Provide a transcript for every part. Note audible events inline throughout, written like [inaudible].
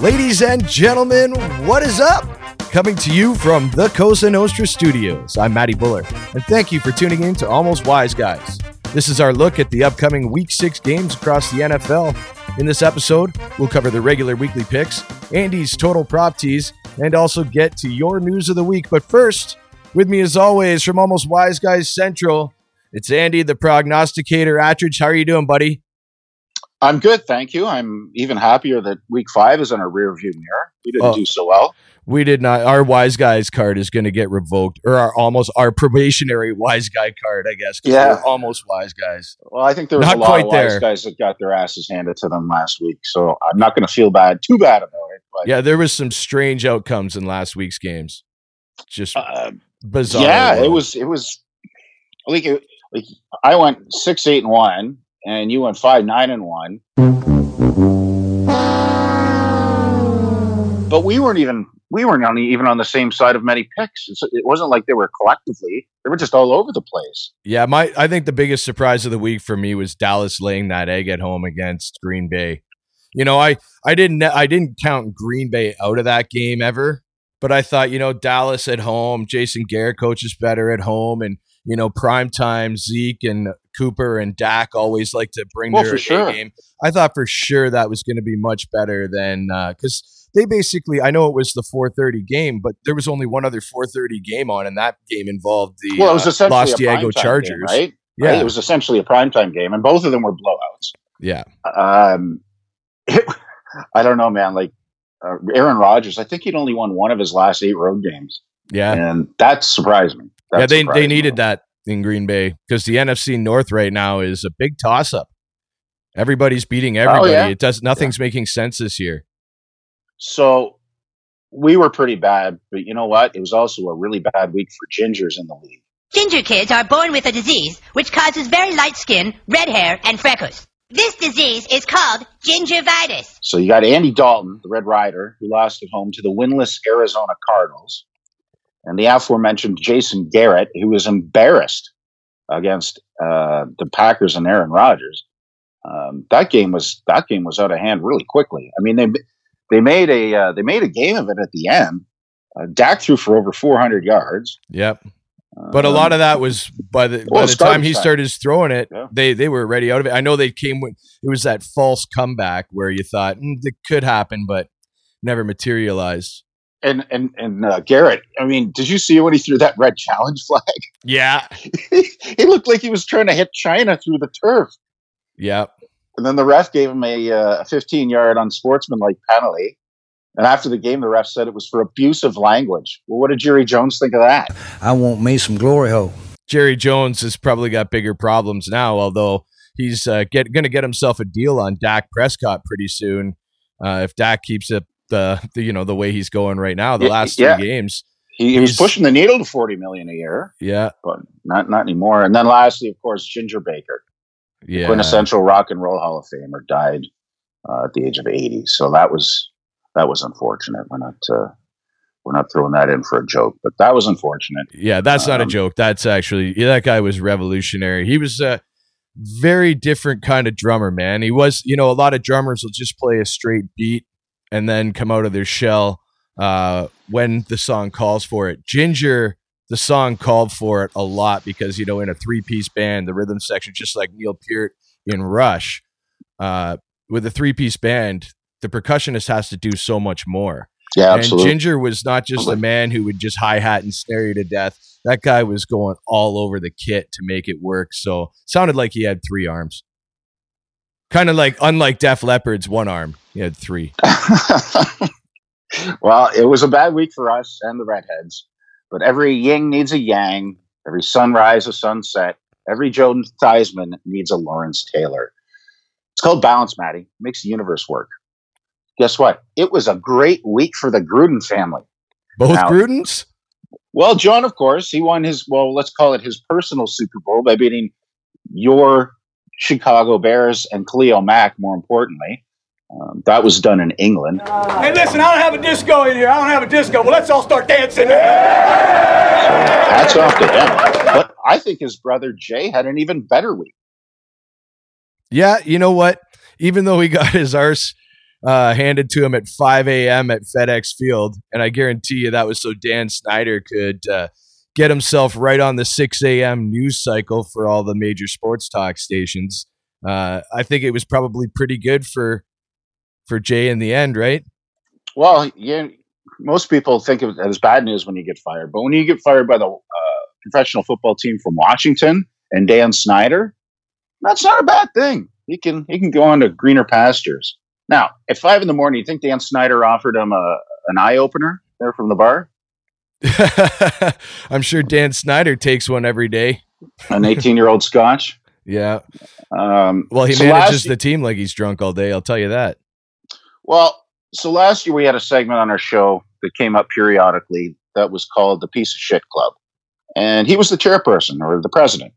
Ladies and gentlemen, what is up? Coming to you from the Cosa Nostra studios, I'm Matty Buller, and thank you for tuning in to Almost Wise Guys. This is our look at the upcoming Week 6 games across the NFL. In this episode, we'll cover the regular weekly picks, Andy's total prop teas, and also get to your news of the week. But first, with me as always from Almost Wise Guys Central, it's Andy, the prognosticator. Attridge, how are you doing, buddy? I'm good, thank you. I'm even happier that week five is in our rearview mirror. We didn't oh, do so well. We did not. Our wise guys card is going to get revoked, or our almost our probationary [laughs] wise guy card, I guess. Yeah, almost wise guys. Well, I think there was not a lot of wise there. guys that got their asses handed to them last week, so I'm not going to feel bad, too bad about it. But yeah, there was some strange outcomes in last week's games. Just uh, bizarre. Yeah, it was. It was like it, like I went six, eight, and one and you went five nine and one. But we weren't even we weren't on even on the same side of many picks. It wasn't like they were collectively; they were just all over the place. Yeah, my I think the biggest surprise of the week for me was Dallas laying that egg at home against Green Bay. You know, I I didn't I didn't count Green Bay out of that game ever, but I thought you know Dallas at home, Jason Garrett coaches better at home, and you know, prime time Zeke and Cooper and Dak always like to bring well, their sure. game. I thought for sure that was going to be much better than because uh, they basically. I know it was the 4:30 game, but there was only one other 4:30 game on, and that game involved the well, it was uh, essentially uh, Los Diego Chargers, game, right? Yeah, right? it was essentially a primetime game, and both of them were blowouts. Yeah. Um, it, I don't know, man. Like uh, Aaron Rodgers, I think he'd only won one of his last eight road games. Yeah, and that surprised me yeah, they they needed that in Green Bay because the NFC North right now is a big toss up. Everybody's beating oh, everybody. Oh, yeah? It does nothing's yeah. making sense this year. So we were pretty bad, but you know what? It was also a really bad week for gingers in the league. Ginger kids are born with a disease which causes very light skin, red hair, and freckles. This disease is called gingivitis. So you got Andy Dalton, the Red Rider, who lost at home to the winless Arizona Cardinals and the aforementioned Jason Garrett, who was embarrassed against uh, the Packers and Aaron Rodgers. Um, that game was that game was out of hand really quickly. I mean, they they made a uh, they made a game of it at the end. Uh, Dak threw for over 400 yards. Yep. But a um, lot of that was by the well, by the time he started throwing it, yeah. they they were ready out of it. I know they came with it was that false comeback where you thought mm, it could happen, but never materialized and and and uh, Garrett. I mean, did you see when he threw that red challenge flag? [laughs] Yeah, he looked like he was trying to hit China through the turf. Yeah, And then the ref gave him a, uh, 15 yard unsportsmanlike penalty. And after the game, the ref said it was for abusive language. Well, what did Jerry Jones think of that? I want me some glory hole. Jerry Jones has probably got bigger problems now, although he's uh, get going to get himself a deal on Dak Prescott pretty soon. Uh, if Dak keeps it the, the you know the way he's going right now. The yeah, last three yeah. games, he, he was pushing the needle to forty million a year. Yeah, but not not anymore. And then lastly, of course, Ginger Baker, yeah, quintessential rock and roll Hall of Famer, died uh, at the age of eighty. So that was that was unfortunate. We're not uh, we're not throwing that in for a joke, but that was unfortunate. Yeah, that's um, not a um, joke. That's actually yeah, that guy was revolutionary. He was a very different kind of drummer, man. He was, you know, a lot of drummers will just play a straight beat and then come out of their shell uh, when the song calls for it. Ginger, the song called for it a lot because you know in a three piece band, the rhythm section, just like Neil Peart in Rush, uh, with a three piece band, the percussionist has to do so much more. Yeah, and absolutely. Ginger was not just a man who would just hi hat and snare you to death. That guy was going all over the kit to make it work. So sounded like he had three arms. Kind of like, unlike Def Leppard's one arm, he had three. [laughs] well, it was a bad week for us and the Redheads, but every yin needs a yang, every sunrise a sunset, every Joe Theismann needs a Lawrence Taylor. It's called balance, Maddie. It makes the universe work. Guess what? It was a great week for the Gruden family. Both now, Grudens? Well, Jon, of course, he won his, well, let's call it his personal Super Bowl by beating your Chicago Bears and Khalil Mack, more importantly. Um, that was done in England. Hey, listen, I don't have a disco in here. I don't have a disco. Well, let's all start dancing. So hats off to him. But I think his brother Jay had an even better week. Yeah, you know what? Even though he got his arse uh, handed to him at 5 a.m. at FedEx Field, and I guarantee you that was so Dan Snyder could uh, get himself right on the 6 a.m. news cycle for all the major sports talk stations. Uh, I think it was probably pretty good for for Jay in the end, right? Well, yeah, most people think of it as bad news when you get fired, but when you get fired by the uh, professional football team from Washington and Dan Snyder, that's not a bad thing. He can he can go on to greener pastures. Now, at five in the morning, you think Dan Snyder offered him a an eye opener there from the bar? [laughs] I'm sure Dan Snyder takes one every day. An 18 year old Scotch. Yeah. Um, Well, he so manages last- the team like he's drunk all day. I'll tell you that. Well, so last year we had a segment on our show that came up periodically that was called the Piece of Shit Club. And he was the chairperson or the president.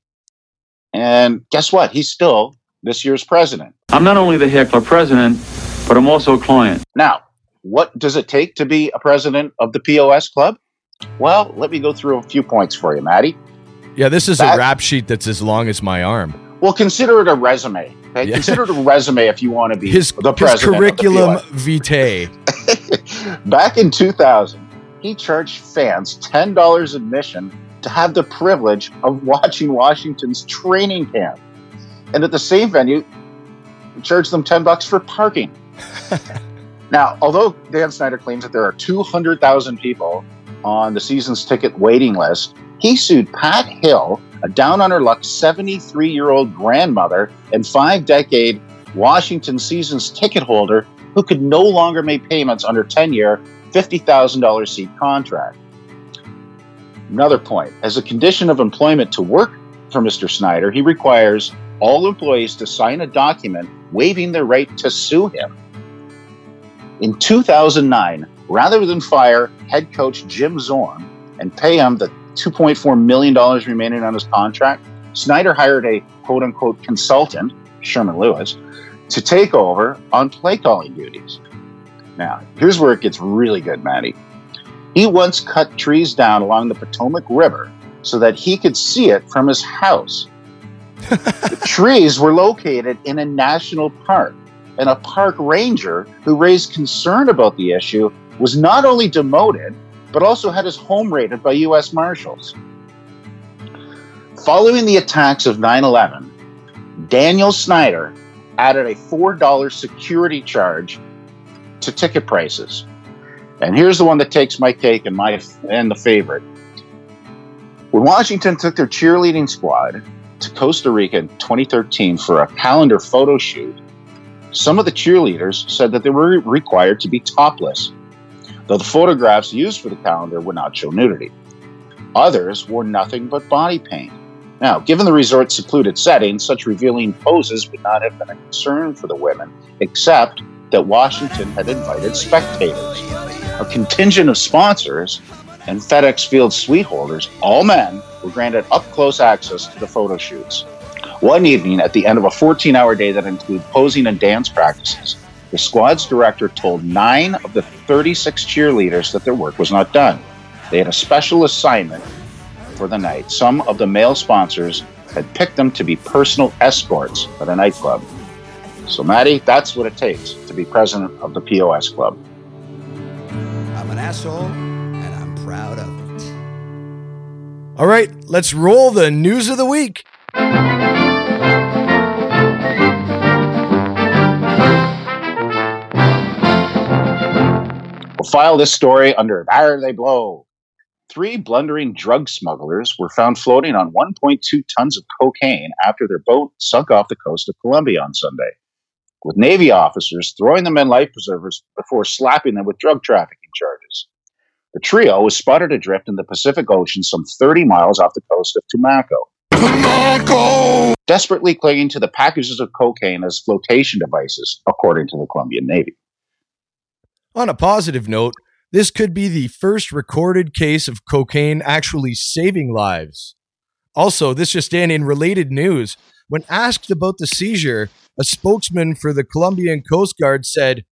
And guess what? He's still this year's president. I'm not only the heckler president, but I'm also a client. Now, what does it take to be a president of the POS Club? Well, let me go through a few points for you, Maddie. Yeah, this is That- a rap sheet that's as long as my arm. Well, consider it a resume. Okay? Yeah. Consider it a resume if you want to be His, the his curriculum vitae. [laughs] Back in 2000, he charged fans $10 admission to have the privilege of watching Washington's training camp. And at the same venue, charged them 10 bucks for parking. [laughs] now, although Dan Snyder claims that there are 200,000 people on the season's ticket waiting list, he sued Pat Hill, a down on her luck 73 year old grandmother and five decade Washington season's ticket holder who could no longer make payments under 10 year, $50,000 seat contract. Another point as a condition of employment to work for Mr. Snyder, he requires all employees to sign a document waiving their right to sue him. In 2009, rather than fire head coach Jim Zorn and pay him the $2.4 million remaining on his contract, Snyder hired a quote unquote consultant, Sherman Lewis, to take over on play calling duties. Now, here's where it gets really good, Matty. He once cut trees down along the Potomac River so that he could see it from his house. the [laughs] trees were located in a national park, and a park ranger who raised concern about the issue was not only demoted, but also had his home raided by U.S. Marshals. Following the attacks of 9 11, Daniel Snyder added a $4 security charge to ticket prices. And here's the one that takes my cake and my and the favorite. When Washington took their cheerleading squad to Costa Rica in 2013 for a calendar photo shoot, some of the cheerleaders said that they were required to be topless, though the photographs used for the calendar would not show nudity. Others wore nothing but body paint. Now, given the resort's secluded setting, such revealing poses would not have been a concern for the women, except that Washington had invited spectators. A contingent of sponsors and FedEx Field suite holders, all men, were granted up close access to the photo shoots. One evening, at the end of a 14 hour day that included posing and dance practices, the squad's director told nine of the 36 cheerleaders that their work was not done. They had a special assignment for the night. Some of the male sponsors had picked them to be personal escorts at a nightclub. So, Maddie, that's what it takes to be president of the POS Club. I'm an asshole, and I'm proud of it. All right, let's roll the news of the week. File this story under There They Blow. Three blundering drug smugglers were found floating on 1.2 tons of cocaine after their boat sunk off the coast of Colombia on Sunday, with Navy officers throwing them in life preservers before slapping them with drug trafficking charges. The trio was spotted adrift in the Pacific Ocean some 30 miles off the coast of Tumaco. Tumaco. Desperately clinging to the packages of cocaine as flotation devices, according to the Colombian Navy. On a positive note, this could be the first recorded case of cocaine actually saving lives. Also, this just in in related news. When asked about the seizure, a spokesman for the Colombian Coast Guard said,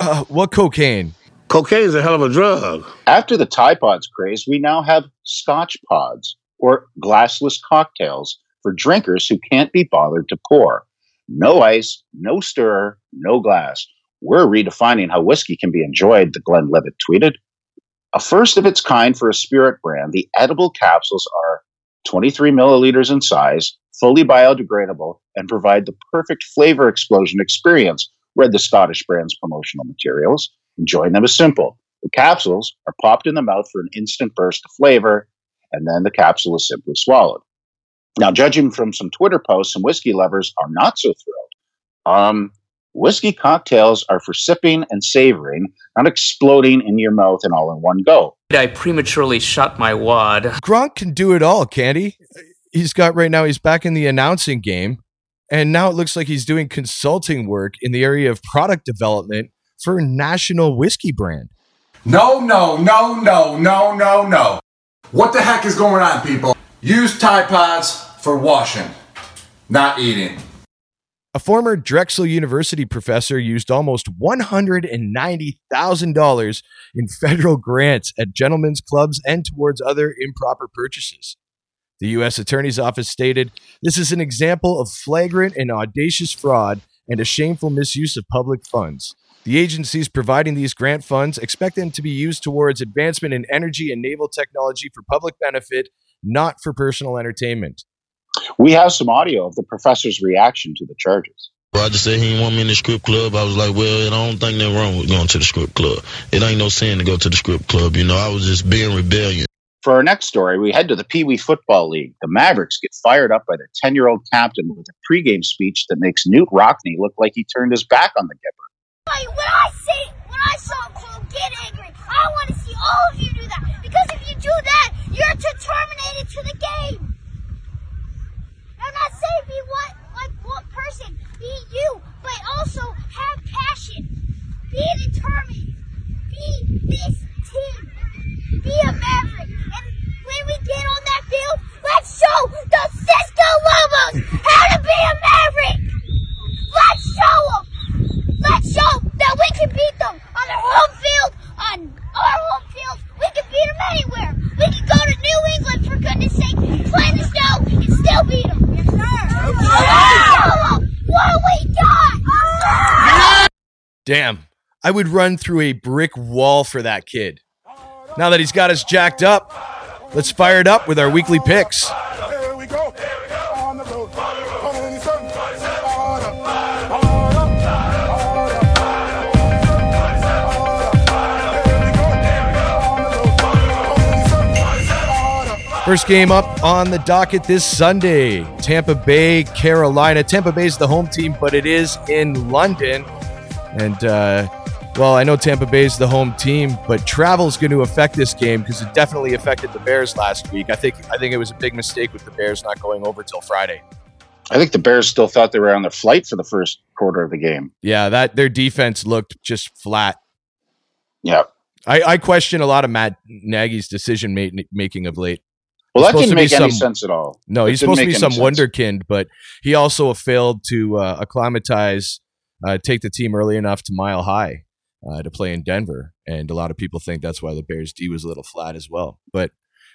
"Uh, What cocaine? Cocaine is a hell of a drug. After the Tide Pods craze, we now have Scotch Pods, or glassless cocktails for drinkers who can't be bothered to pour. No ice, no stir, no glass. We're redefining how whiskey can be enjoyed, the Glenlivet tweeted. A first of its kind for a spirit brand, the edible capsules are 23 milliliters in size, fully biodegradable, and provide the perfect flavor explosion experience, read the Scottish brand's promotional materials. Enjoying them is simple. The capsules are popped in the mouth for an instant burst of flavor, and then the capsule is simply swallowed. Now, judging from some Twitter posts, some whiskey lovers are not so thrilled. Um, whiskey cocktails are for sipping and savoring, not exploding in your mouth and all in one go. I prematurely shot my wad. Gronk can do it all, can't he? He's got right now, he's back in the announcing game. And now it looks like he's doing consulting work in the area of product development for a national whiskey brand. No, no, no, no, no, no, no. What the heck is going on, people? Use Tide Pods for washing, not eating. A former Drexel University professor used almost $190,000 in federal grants at gentlemen's clubs and towards other improper purchases. The U.S. Attorney's Office stated this is an example of flagrant and audacious fraud and a shameful misuse of public funds. The agencies providing these grant funds expect them to be used towards advancement in energy and naval technology for public benefit, not for personal entertainment. We have some audio of the professor's reaction to the charges. Roger said he didn't want me in the script club. I was like, well, I don't think nothing wrong with going to the script club. It ain't no sin to go to the script club. You know, I was just being rebellious. For our next story, we head to the Pee Wee Football League. The Mavericks get fired up by their 10 year old captain with a pregame speech that makes Knute Rockne look like he turned his back on the Gipper. When I see, when I saw Cole get angry, I want to see all of you do that. Because if you do that, you're determined to the game. I'm not saying be what like one person, be you, but also have passion. Be determined. Be this team. Be a maverick. And when we get on that field, let's show the Cisco Lobos how to be a maverick. Let's show them. Let's show that we can beat them on their home field, on our home field. We can beat them anywhere. We can go to New England, for goodness sake, play in the snow, and still beat them. Damn, I would run through a brick wall for that kid. Now that he's got us jacked up, let's fire it up with our weekly picks. First game up on the docket this Sunday Tampa Bay, Carolina. Tampa Bay is the home team, but it is in London. And, uh, well, I know Tampa Bay is the home team, but travel is going to affect this game because it definitely affected the Bears last week. I think I think it was a big mistake with the Bears not going over till Friday. I think the Bears still thought they were on their flight for the first quarter of the game. Yeah, that their defense looked just flat. Yeah. I, I question a lot of Matt Nagy's decision making of late. Well, that didn't make any sense at all. No, It he's supposed to be some sense. wonderkind, but he also failed to uh, acclimatize, uh, take the team early enough to mile high uh, to play in Denver. And a lot of people think that's why the Bears D was a little flat as well. But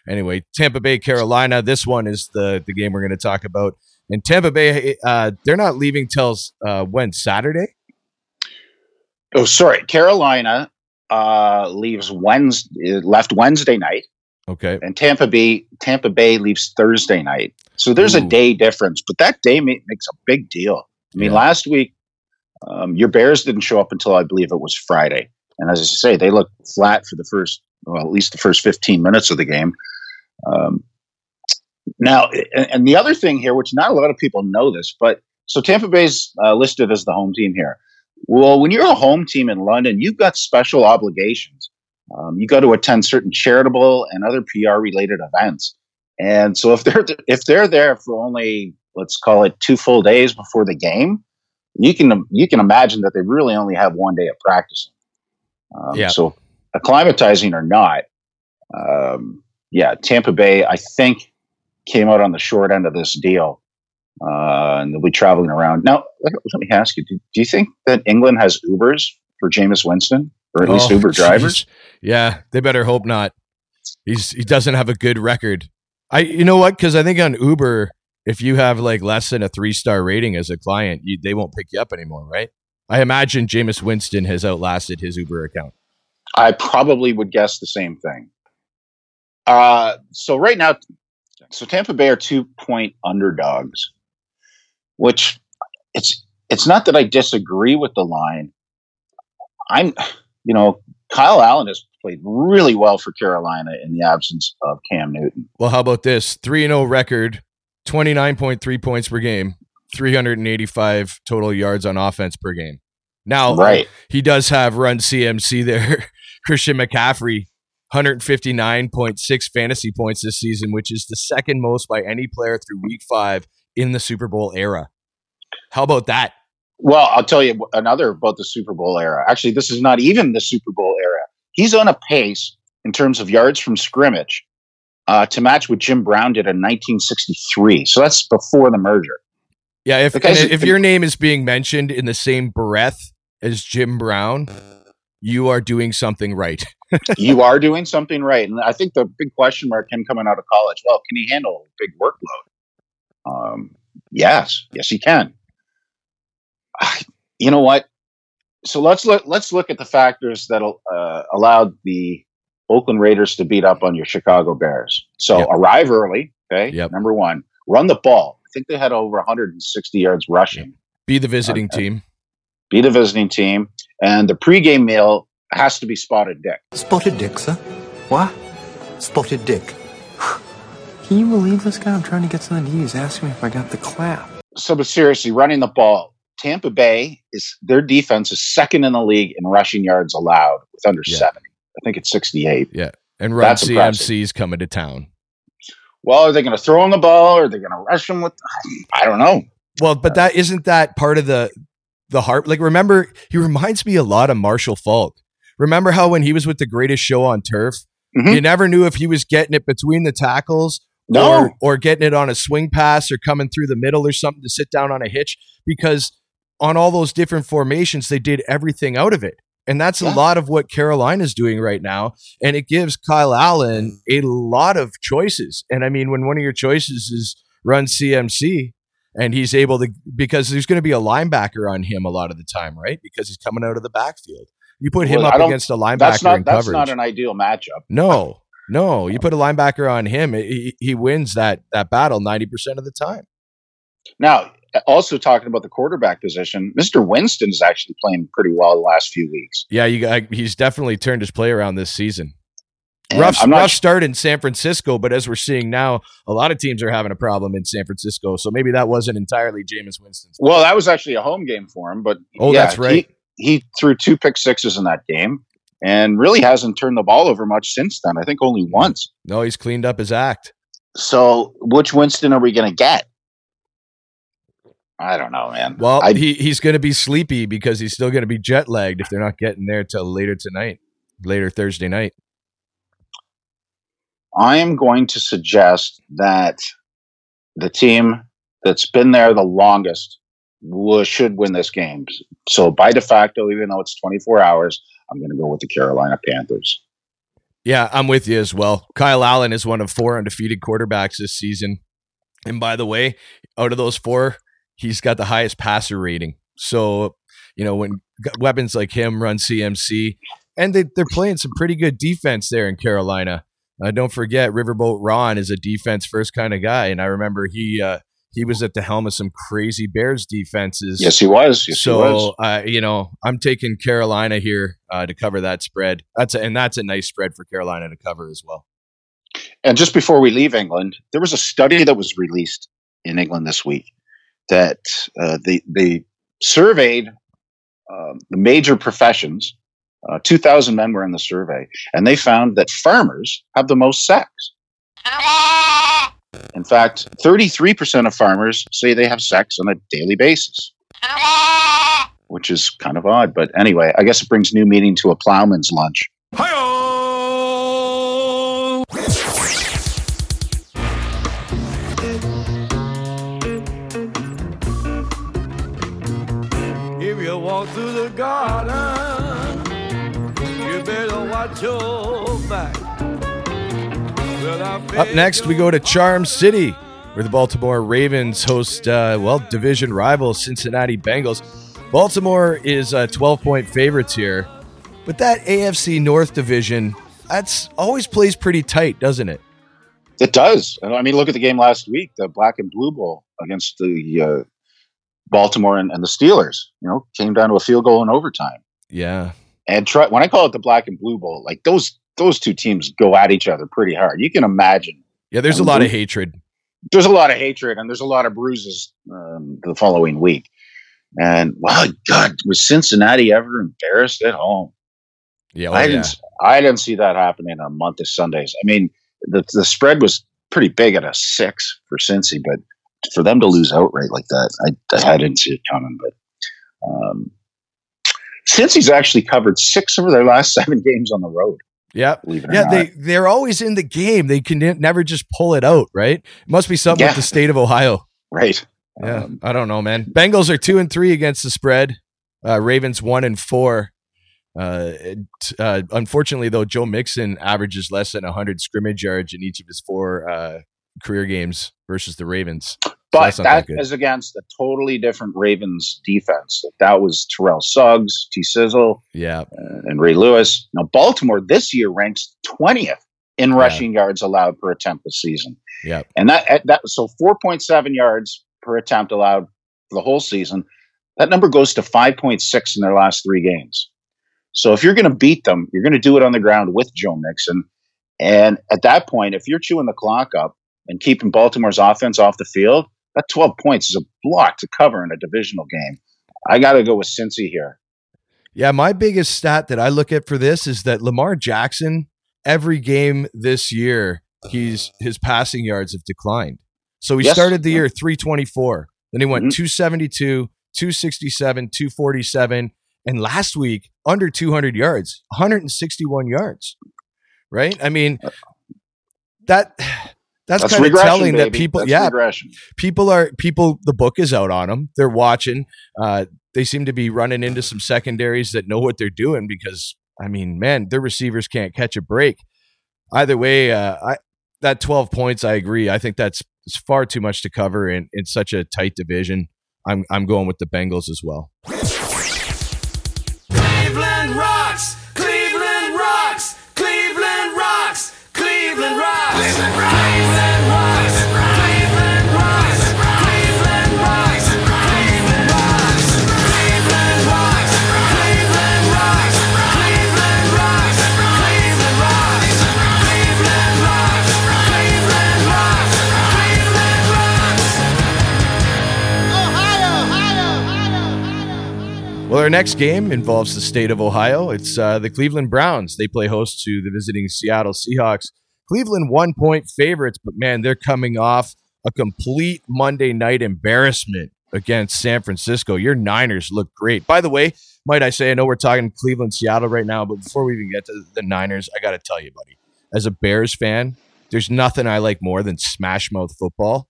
anyway, Tampa Bay, Carolina. This one is the the game we're going to talk about. And Tampa Bay, uh, they're not leaving till uh, when Saturday. Oh, sorry. Carolina uh, leaves Wednesday, left Wednesday night, Okay. and Tampa Bay Tampa Bay leaves Thursday night. So there's a day difference, but that day ma- makes a big deal. I mean, Yeah. last week um, your Bears didn't show up until I believe it was Friday, and as I say, they looked flat for the first, well, at least the first 15 minutes of the game. Um, now, and, and the other thing here, which not a lot of people know this, but so Tampa Bay's uh, listed as the home team here. Well, when you're a home team in London, you've got special obligations. Um, you got to attend certain charitable and other PR related events. And so if they're if they're there for only let's call it two full days before the game, you can you can imagine that they really only have one day of practicing. Um, Yeah. So acclimatizing or not, um, yeah, Tampa Bay I think came out on the short end of this deal, uh, and they'll be traveling around. Now, let, let me ask you: do, do you think that England has Ubers for Jameis Winston, or at least Oh, Uber drivers? Yeah, they better hope not. He's he doesn't have a good record. I you know what? Because I think on Uber, if you have like less than a three star rating as a client, you, they won't pick you up anymore, right? I imagine Jameis Winston has outlasted his Uber account. I probably would guess the same thing. Uh, so right now, so Tampa Bay are two point underdogs, which it's it's not that I disagree with the line. I'm, you know, Kyle Allen has played really well for Carolina in the absence of Cam Newton. Well, how about this? 3 0 record, 29.3 points per game, 385 total yards on offense per game. Now, uh, Right. he does have run CMC there. [laughs] Christian McCaffrey, 159.6 fantasy points this season, which is the second most by any player through week five in the Super Bowl era. How about that? Well, I'll tell you another about the Super Bowl era. Actually, this is not even the Super Bowl era. He's on a pace in terms of yards from scrimmage uh, to match what Jim Brown did in 1963. So that's before the merger. Yeah, if if your name is being mentioned in the same breath as Jim Brown, you are doing something right. [laughs] you are doing something right. And I think the big question mark him coming out of college, well, can he handle a big workload? Um, yes, yes, he can. You know what? So let's look. Let's look at the factors that uh, allowed the Oakland Raiders to beat up on your Chicago Bears. So Yep. arrive early. Okay, Yep. number one, run the ball. I think they had over 160 yards rushing. Be the visiting Okay. team. Be the visiting team, and the pregame meal has to be spotted dick. Spotted dick, sir. What? Spotted dick. Can you believe this guy? I'm trying to get something to eat. He's asking me if I got the clap. so but seriously, running the ball, Tampa Bay is their defense is second in the league in rushing yards allowed with under Yeah. 70. I think it's 68. Yeah. And Run That's impressive. CMC's coming to town. Well, are they going to throw him the ball or are they going to rush him with I don't know. Well, but that isn't that part of the the heart. Like, remember, he reminds me a lot of Marshall Faulk. Remember how when he was with the greatest show on turf, Mhm. you never knew if he was getting it between the tackles No. or or getting it on a swing pass or coming through the middle or something to sit down on a hitch because on all those different formations they did everything out of it. And that's a lot of what Carolina's doing right now and it gives Kyle Allen a lot of choices. And I mean when one of your choices is run CMC and he's able to because there's going to be a linebacker on him a lot of the time, right? Because he's coming out of the backfield. You put him Well, up against a linebacker That's not in that's coverage. not an ideal matchup. No, no. You put a linebacker on him, he, he wins that that battle ninety percent of the time. Now, also talking about the quarterback position, Mr. Winston is actually playing pretty well the last few weeks. Yeah, you got, he's definitely turned his play around this season. And rough, rough sh- start in San Francisco, but as we're seeing now, a lot of teams are having a problem in San Francisco. So maybe that wasn't entirely Jameis Winston's. Well, that was actually a home game for him, but Oh, yeah, that's right. He, he threw two pick sixes in that game and really hasn't turned the ball over much since then. I think only once. No, he's cleaned up his act. So, which Winston are we going to get? I don't know, man. Well, I, he, he's going to be sleepy because he's still going to be jet lagged if they're not getting there till later tonight, later Thursday night. I am going to suggest that the team that's been there the longest will, should win this game. So, by de facto, even though it's 24 hours, I'm going to go with the Carolina Panthers. Yeah, I'm with you as well. Kyle Allen is one of four undefeated quarterbacks this season. And by the way, out of those four, he's got the highest passer rating. So, you know, when weapons like him run CMC, and they, they're playing some pretty good defense there in Carolina. Uh, don't forget, Riverboat Ron is a defense first kind of guy. And I remember he, uh, he was at the helm of some crazy Bears defenses. Yes, he was. Yes, he was. So, uh, you know, I'm taking Carolina here uh, to cover that spread. That's a, and that's a nice spread for Carolina to cover as well. And just before we leave England, there was a study that was released in England this week that uh, they they surveyed um, the major professions. Uh, Two thousand men were in the survey, and they found that farmers have the most sex. In fact, thirty-three percent of farmers say they have sex on a daily basis, which is kind of odd. But anyway, I guess it brings new meaning to a plowman's lunch. If walk through the garden, you better watch your back. Well, Up next, we go to Charm City, where the Baltimore Ravens host, uh, well, division rival Cincinnati Bengals. Baltimore is uh, 12 point favorites here, but that AFC North division, that's always plays pretty tight, doesn't it? It does. I mean, look at the game last week, the Black and Blue Bowl against the uh, Baltimore and, and, the Steelers. You know, came down to a field goal in overtime. Yeah. And try, when I call it the Black and Blue Bowl, like those those two teams go at each other pretty hard. You can imagine. Yeah, there's a lot of hatred. There's a lot of hatred, and there's a lot of bruises um, the following week. And my God, was Cincinnati ever embarrassed at home? Yeah, well, I didn't. Yeah. I didn't see that happening on a month of Sundays. I mean, the the spread was pretty big at a six for Cincy, but for them to lose outright like that, I, I didn't see it coming. But um, Cincy's actually covered six of their last [laughs] seven games on the road. Yeah, yeah, they they're always in the game. They can never just pull it out, right? It must be something yeah. with the state of Ohio, right? Yeah, um, I don't know, man. Bengals are two and three against the spread. Uh, Ravens one and four. Uh, uh, unfortunately, though, Joe Mixon averages less than 100 scrimmage yards in each of his four uh, career games versus the Ravens. But so that, is against a totally different Ravens defense. That was Terrell Suggs, T Sizzle, yeah, uh, and Ray Lewis. Now, Baltimore this year ranks 20th in rushing yeah. yards allowed per attempt this season. Yeah, and that that so 4.7 yards per attempt allowed for the whole season. That number goes to 5.6 in their last three games. So if you're going to beat them, you're going to do it on the ground with Joe Mixon. And at that point, if you're chewing the clock up and keeping Baltimore's offense off the field, that 12 points is a block to cover in a divisional game. I got to go with Cincy here. Yeah, my biggest stat that I look at for this is that Lamar Jackson, every game this year, he's his passing yards have declined. So he yes. started the year 324. Then he went mm-hmm. 272, 267, 247. And last week, under 200 yards, 161 yards. Right? I mean, that that's, that's kind of telling baby. that people, that's yeah, regression. people are people. The book is out on them. They're watching. Uh, they seem to be running into some secondaries that know what they're doing because, I mean, man, their receivers can't catch a break. Either way, uh, I that 12 points, I agree. I think that's far too much to cover in, in such a tight division. I'm I'm going with the Bengals as well. Our next game involves the state of Ohio. It's uh, the Cleveland Browns. They play host to the visiting Seattle Seahawks. Cleveland one point favorites, but man, they're coming off a complete Monday night embarrassment against San Francisco. Your Niners look great. By the way, might I say, I know we're talking Cleveland, Seattle right now, but before we even get to the Niners, I got to tell you, buddy, as a Bears fan, there's nothing I like more than smash mouth football.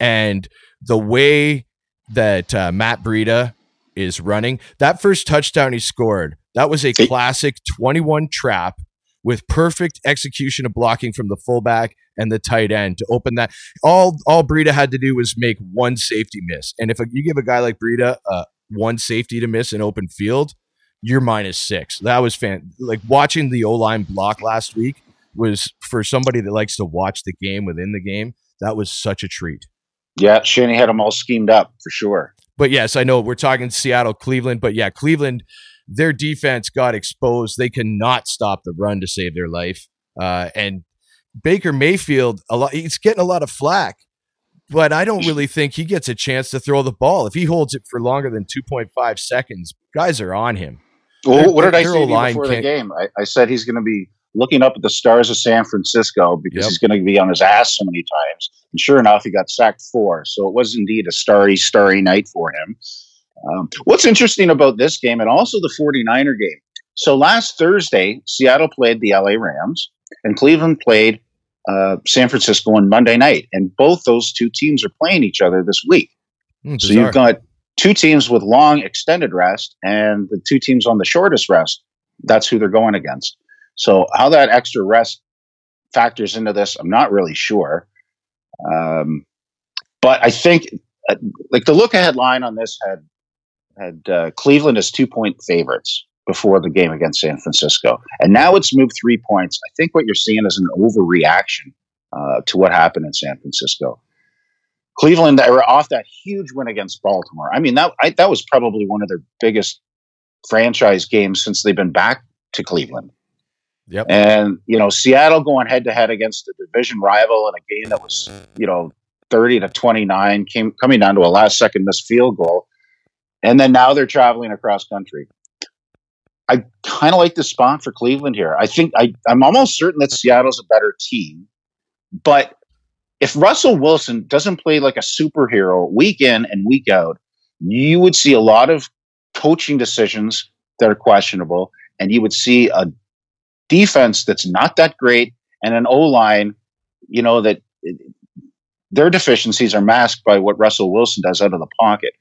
And the way that uh, Matt Breida is running. That first touchdown he scored, that was a classic 21 trap with perfect execution of blocking from the fullback and the tight end to open that. All all Breida had to do was make one safety miss. And if you give a guy like Breida uh, one safety to miss in open field, you're minus six. That was fan like watching the O line block last week was for somebody that likes to watch the game within the game. That was such a treat. Yeah, Shanny had them all schemed up for sure but yes, I know we're talking Seattle, Cleveland, but yeah, Cleveland, their defense got exposed. They cannot stop the run to save their life. Uh, and Baker Mayfield, a lot, he's getting a lot of flack, but I don't really think he gets a chance to throw the ball. If he holds it for longer than 2.5 seconds, guys are on him. Well, what did I say before the game? I, I said he's going to be looking up at the stars of San Francisco because yep. he's going to be on his ass so many times. And sure enough, he got sacked four. So it was indeed a starry, starry night for him. Um, what's interesting about this game and also the 49er game? So last Thursday, Seattle played the LA Rams and Cleveland played uh, San Francisco on Monday night. And both those two teams are playing each other this week. Mm, so you've got two teams with long extended rest and the two teams on the shortest rest. That's who they're going against. So how that extra rest factors into this, I'm not really sure. Um, but I think uh, like the look ahead line on this had had uh, Cleveland as two point favorites before the game against San Francisco, and now it's moved three points. I think what you're seeing is an overreaction uh, to what happened in San Francisco. Cleveland they were off that huge win against Baltimore. I mean that I, that was probably one of their biggest franchise games since they've been back to Cleveland. Yep. And you know Seattle going head to head against a division rival in a game that was you know thirty to twenty nine, came coming down to a last second missed field goal, and then now they're traveling across country. I kind of like the spot for Cleveland here. I think I, I'm almost certain that Seattle's a better team, but if Russell Wilson doesn't play like a superhero week in and week out, you would see a lot of coaching decisions that are questionable, and you would see a defense that's not that great and an O line, you know, that their deficiencies are masked by what Russell Wilson does out of the pocket.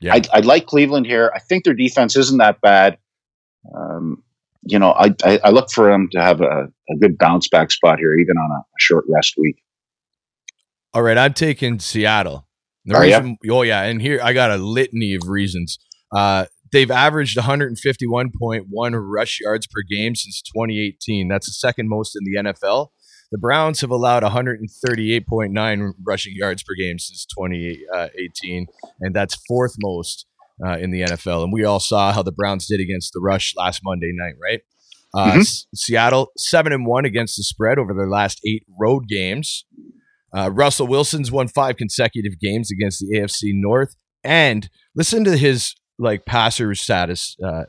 Yeah. I, I like Cleveland here. I think their defense isn't that bad. Um, you know, I, I, I, look for them to have a, a good bounce back spot here, even on a, a short rest week. All right, I'm taking Seattle. The Are reason, oh yeah, and here I got a litany of reasons. Uh, they've averaged 151.1 rush yards per game since 2018. That's the second most in the NFL. The Browns have allowed 138.9 rushing yards per game since 2018, and that's fourth most uh, in the NFL. And we all saw how the Browns did against the rush last Monday night, right? Uh, Mhm. S- Seattle seven and one against the spread over their last eight road games. Uh, Russell Wilson's won five consecutive games against the AFC North, and listen to his like passer status uh,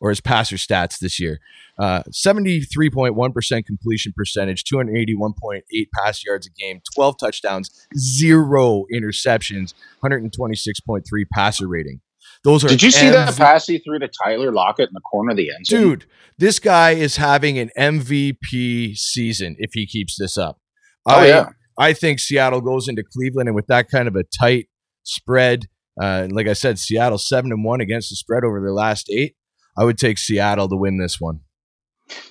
or his passer stats this year. Uh, 73.1% completion percentage, 281.8 pass yards a game, 12 touchdowns, zero interceptions, 126.3 passer rating. Those are Did you see that MV pass he threw to Tyler Lockett in the corner of the end zone? Dude, this guy is having an MVP season if he keeps this up. Oh, I, yeah. I think Seattle goes into Cleveland and with that kind of a tight spread, uh, and like I said, Seattle seven and one against the spread over their last eight. I would take Seattle to win this one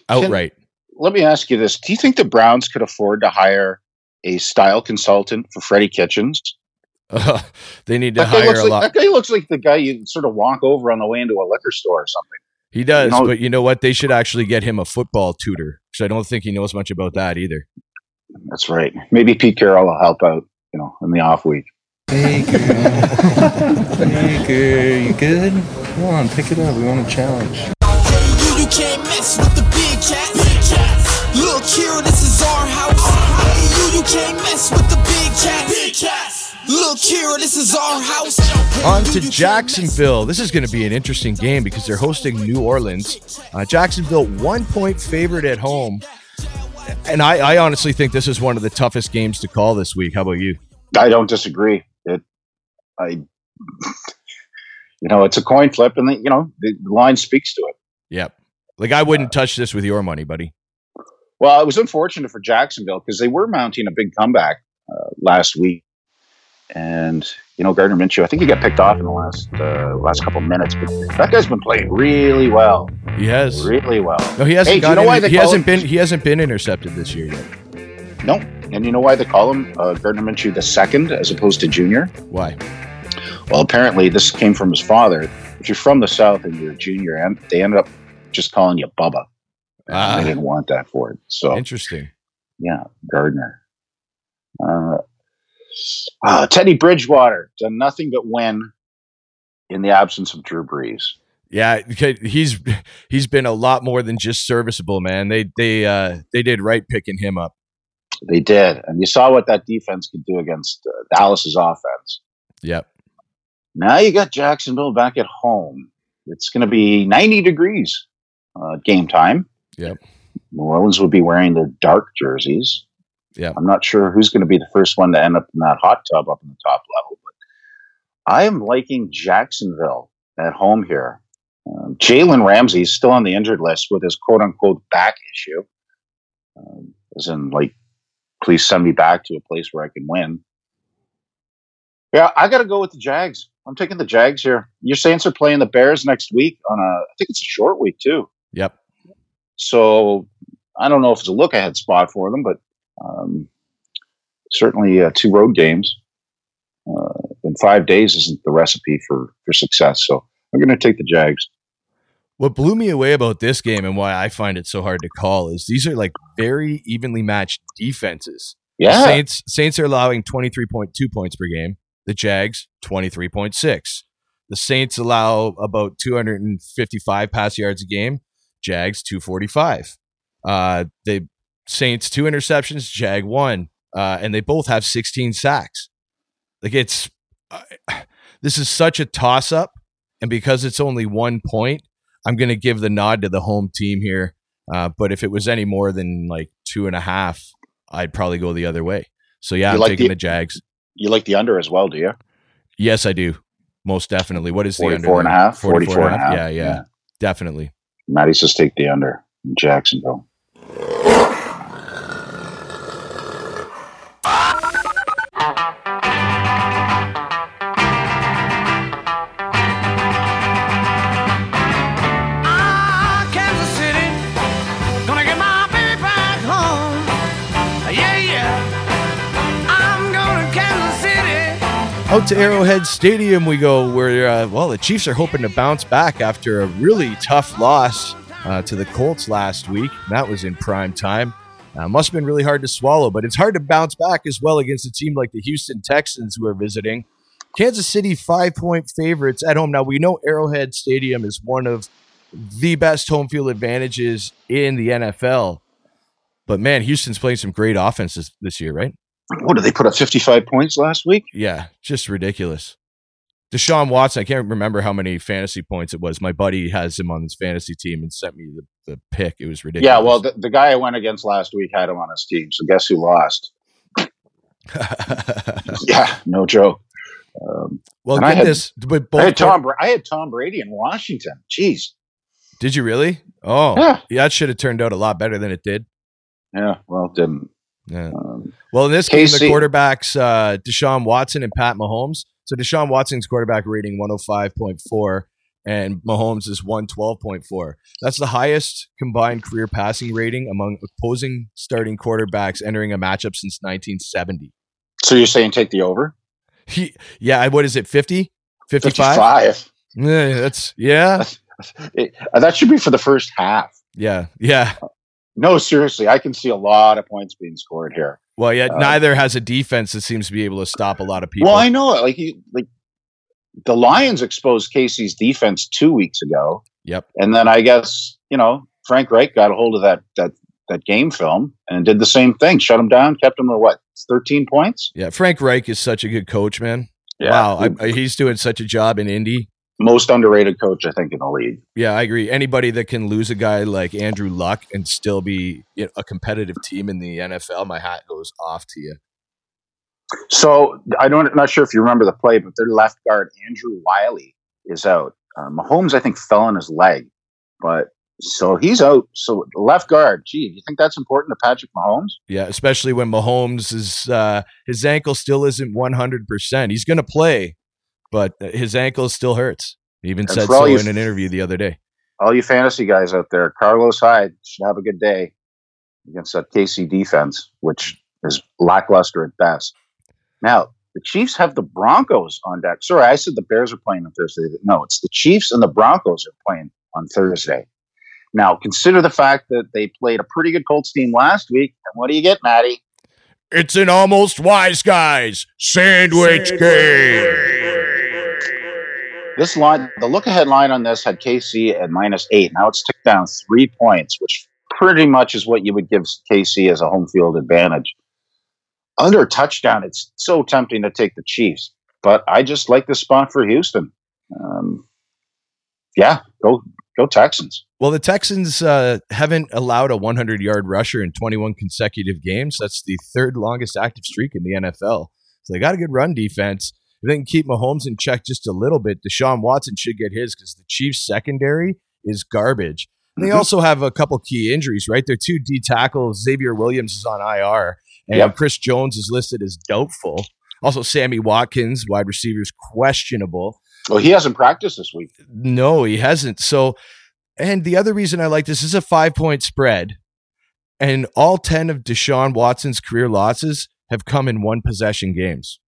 outright. Let me ask you this: Do you think the Browns could afford to hire a style consultant for Freddie Kitchens? [laughs] they need to hire a like, lot. that guy looks like the guy you sort of walk over on the way into a liquor store or something. He does, you know- but you know what? They should actually get him a football tutor because I don't think he knows much about that either. That's right. Maybe Pete Carroll will help out, you know, in the off week. Baker, Baker, you good? Come on, pick it up. We want a challenge. You, you can't mess with the big cats. Big cats. Look here, this is our house. You, you can't mess with the big cats. Big cats. Look here, this is our house. On to Jacksonville. This is going to be an interesting game because they're hosting New Orleans. Uh, Jacksonville, one point favorite at home. And I, I honestly think this is one of the toughest games to call this week. How about you? I don't disagree. It, I, you know, it's a coin flip, and the, you know the line speaks to it. Yep. Like I wouldn't touch this with your money, buddy. Well, it was unfortunate for Jacksonville because they were mounting a big comeback uh, last week, and you know Gardner Minshew. I think he got picked off in the last uh, last couple of minutes, but that guy's been playing really well, He has. really well. No, he hasn't Hey, do you got know why any- they he hasn't him- been he hasn't been intercepted this year yet. No, and you know why they call him uh, Gardner Minshew the second as opposed to Junior? Why? Well, apparently this came from his father. If you're from the South and you're a junior, and they ended up just calling you Bubba. Ah. they didn't want that for it. So Interesting. yeah, Gardner. Uh, uh, Teddy Bridgewater done nothing but win in the absence of Drew Brees. Yeah, he's he's been a lot more than just serviceable, man. They they uh they did right picking him up. They did, and you saw what that defense could do against uh, Dallas's offense. Yep. Now you got Jacksonville back at home. It's going to be 90 degrees uh, game time. Yep. New Orleans will be wearing their dark jerseys. Yeah. I'm not sure who's going to be the first one to end up in that hot tub up in the top level, but I am liking Jacksonville at home here. Um, Jalen Ramsey is still on the injured list with his quote unquote back issue, um, as in, like, please send me back to a place where I can win. Yeah, I got to go with the Jags. I'm taking the Jags here. Your Saints are playing the Bears next week on a, I think it's a short week too. Yep. So I don't know if it's a look ahead spot for them, but um, certainly uh, two road games uh, in five days isn't the recipe for for success. So I'm going to take the Jags. What blew me away about this game and why I find it so hard to call is these are like very evenly matched defenses. Yeah. The Saints Saints are allowing 23.2 points per game. The Jags 23.6. The Saints allow about 255 pass yards a game. Jags 245. Uh, the Saints two interceptions. Jag one, uh, and they both have 16 sacks. Like it's uh, [sighs] this is such a toss up, and because it's only one point, I'm going to give the nod to the home team here. Uh, but if it was any more than like two and a half, I'd probably go the other way. So yeah, You I'm like taking the- the Jags. You like the under as well, do you? Yes, I do. Most definitely. What is the under? 44 and a half, 44 44 and a half. Yeah, yeah, Yeah. definitely. Matty says take the under in Jacksonville. Out to Arrowhead Stadium we go, where uh, well the Chiefs are hoping to bounce back after a really tough loss uh, to the Colts last week. That was in prime time. Uh, must have been really hard to swallow, but it's hard to bounce back as well against a team like the Houston Texans who are visiting. Kansas City five point favorites at home. Now we know Arrowhead Stadium is one of the best home field advantages in the NFL. But man, Houston's playing some great offenses this year, right? What did they put up 55 points last week? Yeah, just ridiculous. Deshaun Watson, I can't remember how many fantasy points it was. My buddy has him on his fantasy team and sent me the, the pick. It was ridiculous. Yeah, well, the, the guy I went against last week had him on his team. So guess who lost? [laughs] yeah, no joke. Um, well, I get had- this. But I had Tom. Bra- I had Tom Brady in Washington. Jeez. Did you really? Oh, Yeah. That should have turned out a lot better than it did. Yeah. Well, it didn't. Yeah. Um, Well, in this game, the quarterbacks, uh, Deshaun Watson and Pat Mahomes. So Deshaun Watson's quarterback rating 105.4 and Mahomes is 112.4. That's the highest combined career passing rating among opposing starting quarterbacks entering a matchup since 1970. so you're saying take the over? He, yeah, what is it, 50? 55? 55. Yeah, that's, yeah, It- that should be for the first half. yeah, yeah. No, seriously, I can see a lot of points being scored here. Well, yet Uh, neither has a defense that seems to be able to stop a lot of people. Well, I know it. Like you, like the Lions exposed KC's defense two weeks ago, Yep. and then I guess you know Frank Reich got a hold of that that that game film and did the same thing. Shut him down, kept him at what thirteen points. Yeah, Frank Reich is such a good coach, man. Yeah. Wow, I, I- he's doing such a job in Indy. Most underrated coach, I think, in the league. Yeah, I agree. Anybody that can lose a guy like Andrew Luck and still be you know, a competitive team in the NFL, my hat goes off to you. So I don't not sure if you remember the play, but their left guard Andrew Wylie is out. Uh, Mahomes, I think, fell on his leg, but so he's out. So left guard, gee, you think that's important to Patrick Mahomes? Yeah, especially when Mahomes is uh, his ankle still isn't one hundred percent. He's going to play, but uh, his ankle still hurts. He even And said so you- in an interview the other day. all you fantasy guys out there, Carlos Hyde should have a good day against that KC defense, which is lackluster at best. Now, the Chiefs have the Broncos on deck. Sorry, I said the Bears are playing on Thursday. No, it's the Chiefs and the Broncos are playing on Thursday. Now, consider the fact that they played a pretty good Colts team last week. And what do you get, Matty? It's an almost wise guys sandwich game. This line, the look ahead line on this had KC at minus eight. Now it's ticked down three points, which pretty much is what you would give KC as a home field advantage. Under touchdown, it's so tempting to take the Chiefs, but I just like the spot for Houston. Um, yeah, go go Texans. Well, the Texans uh, haven't allowed a 100 yard rusher in 21 consecutive games. That's the third longest active streak in the NFL. So they got a good run defense. If they can keep Mahomes in check just a little bit, Deshaun Watson should get his because the Chiefs' secondary is garbage. And they Mhm. also have a couple key injuries, right? Their two D tackles, Xavier Williams is on IR, and Yep. Chris Jones is listed as doubtful. Also, Sammy Watkins, wide receiver, is questionable. Well, he hasn't practiced this week. No, he hasn't. So, and the other reason I like this is a five point spread, and all 10 of Deshaun Watson's career losses have come in one possession games.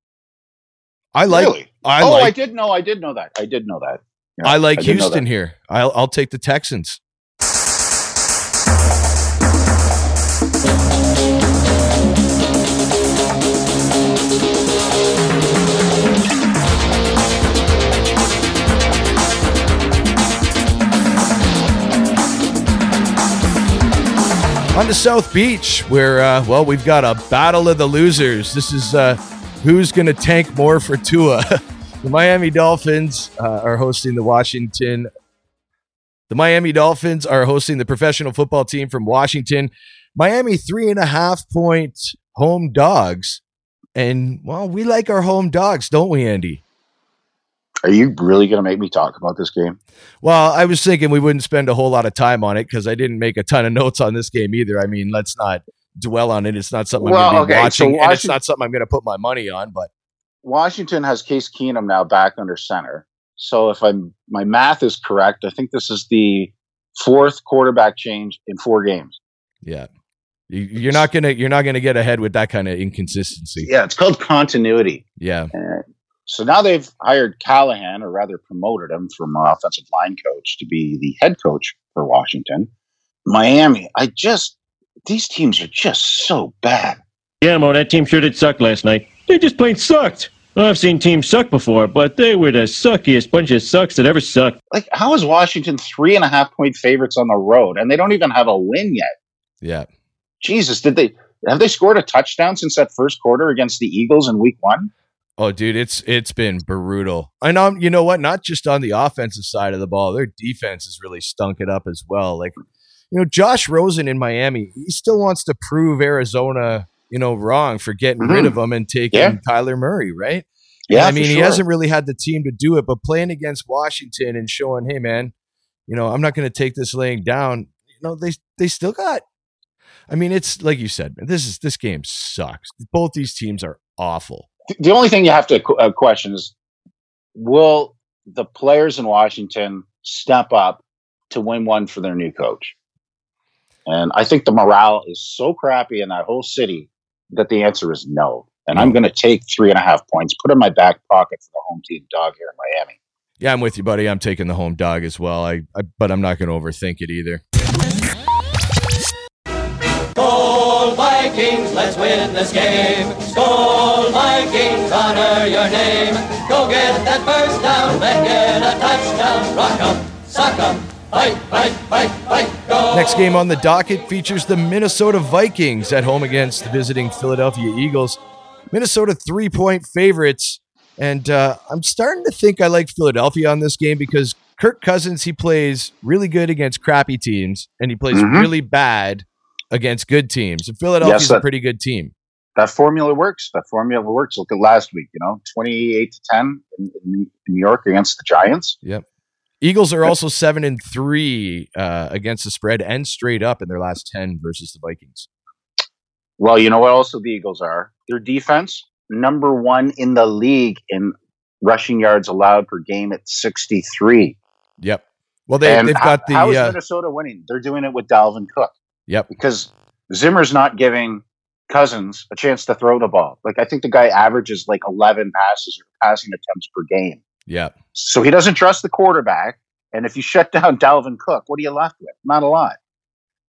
I like. really? I oh, I did know. I did know that. I did know that. Yeah, I like know Houston here. I'll I'll take the Texans. On to South Beach, where uh, well, we've got a battle of the losers. This is uh, who's going to tank more for Tua. [laughs] the Miami Dolphins uh, are hosting the Washington. The Miami Dolphins are hosting the professional football team from Washington. Miami three and a half point home dogs, and well, we like our home dogs, don't we, Andy? Are you really going to make me talk about this game? Well, I was thinking we wouldn't spend a whole lot of time on it because I didn't make a ton of notes on this game either. I mean, let's not dwell on it. It's not something Well, I'm going to be okay, so watching, and it's not something I'm going to put my money on. But Washington has Case Keenum now back under center. So if I'm my math is correct, I think this is the fourth quarterback change in four games. yeah, you, you're not gonna you're not gonna get ahead with that kind of inconsistency. Yeah, it's called continuity. Yeah, Uh, so now they've hired Callahan, or rather promoted him from offensive line coach to be the head coach for Washington. Miami, I just these teams are just so bad. Yeah, Mo, that team sure did suck last night. They just plain sucked. I've seen teams suck before, but they were the suckiest bunch of sucks that ever sucked. Like, how is Washington three and a half point favorites on the road, and they don't even have a win yet? yeah. Jesus, did they have they scored a touchdown since that first quarter against the Eagles in Week One? Oh, dude, it's it's been brutal. And know. You know what? Not just on the offensive side of the ball, their defense has really stunk it up as well. Like, you know, Josh Rosen in Miami, he still wants to prove Arizona, you know, wrong for getting rid Mhm. of him and taking Yeah. Kyler Murray, right? Yeah, I mean, he hasn't really had the team to do it, but playing against Washington and showing, hey, man, you know, I'm not going to take this laying down. You know, they they still got. I mean, it's like you said, man, this is this game sucks. Both these teams are awful. the only thing you have to uh, question is will the players in Washington step up to win one for their new coach? And I think the morale is so crappy in that whole city that the answer is no. And I'm mm. going to take three and a half points, put it in my back pocket for the home team dog here in Miami. Yeah, I'm with you, buddy. I'm taking the home dog as well. I, I but I'm not going to overthink it either. Skol Vikings, let's win this game. Skol Vikings, honor your name. Go get that first down, then get a touchdown. Rock 'em, sock 'em, fight, fight, fight, fight, go. Next game on the docket features the Minnesota Vikings at home against the visiting Philadelphia Eagles. Minnesota three point favorites. And uh, I'm starting to think I like Philadelphia on this game because Kirk Cousins, he plays really good against crappy teams and he plays Mhm. really bad against good teams. And Philadelphia's Yes, a pretty good team. That formula works. That formula works. Look at last week, you know, 28 to 10 in, in New York against the Giants. Yep. Eagles are also seven and three uh, against the spread and straight up in their last 10 versus the Vikings. Well, you know what also the Eagles are? Their defense, number one in the league in rushing yards allowed per game at 63. Yep. Well, they, they've how- got the. how is uh, Minnesota winning? They're doing it with Dalvin Cook yep. because Zimmer's not giving Cousins a chance to throw the ball. Like I think the guy averages like 11 passes or passing attempts per game. Yep. So he doesn't trust the quarterback. And if you shut [laughs] down Dalvin Cook, what are you left with? Not a lot.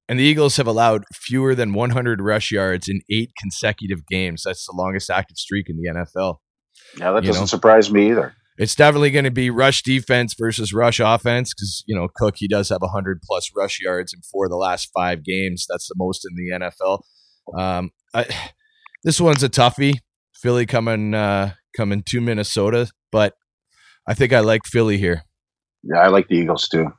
And the Eagles have allowed fewer than 100 rush yards in eight consecutive games. That's the longest active streak in the NFL. Yeah, that You doesn't know? surprise me either. It's definitely going to be rush defense versus rush offense because, you know, Cook, he does have 100 plus rush yards in four of the last five games. That's the most in the NFL. Um, I, [sighs] this one's a toughie. Philly coming uh, coming to Minnesota, but I think I like Philly here. Yeah, I like the Eagles too.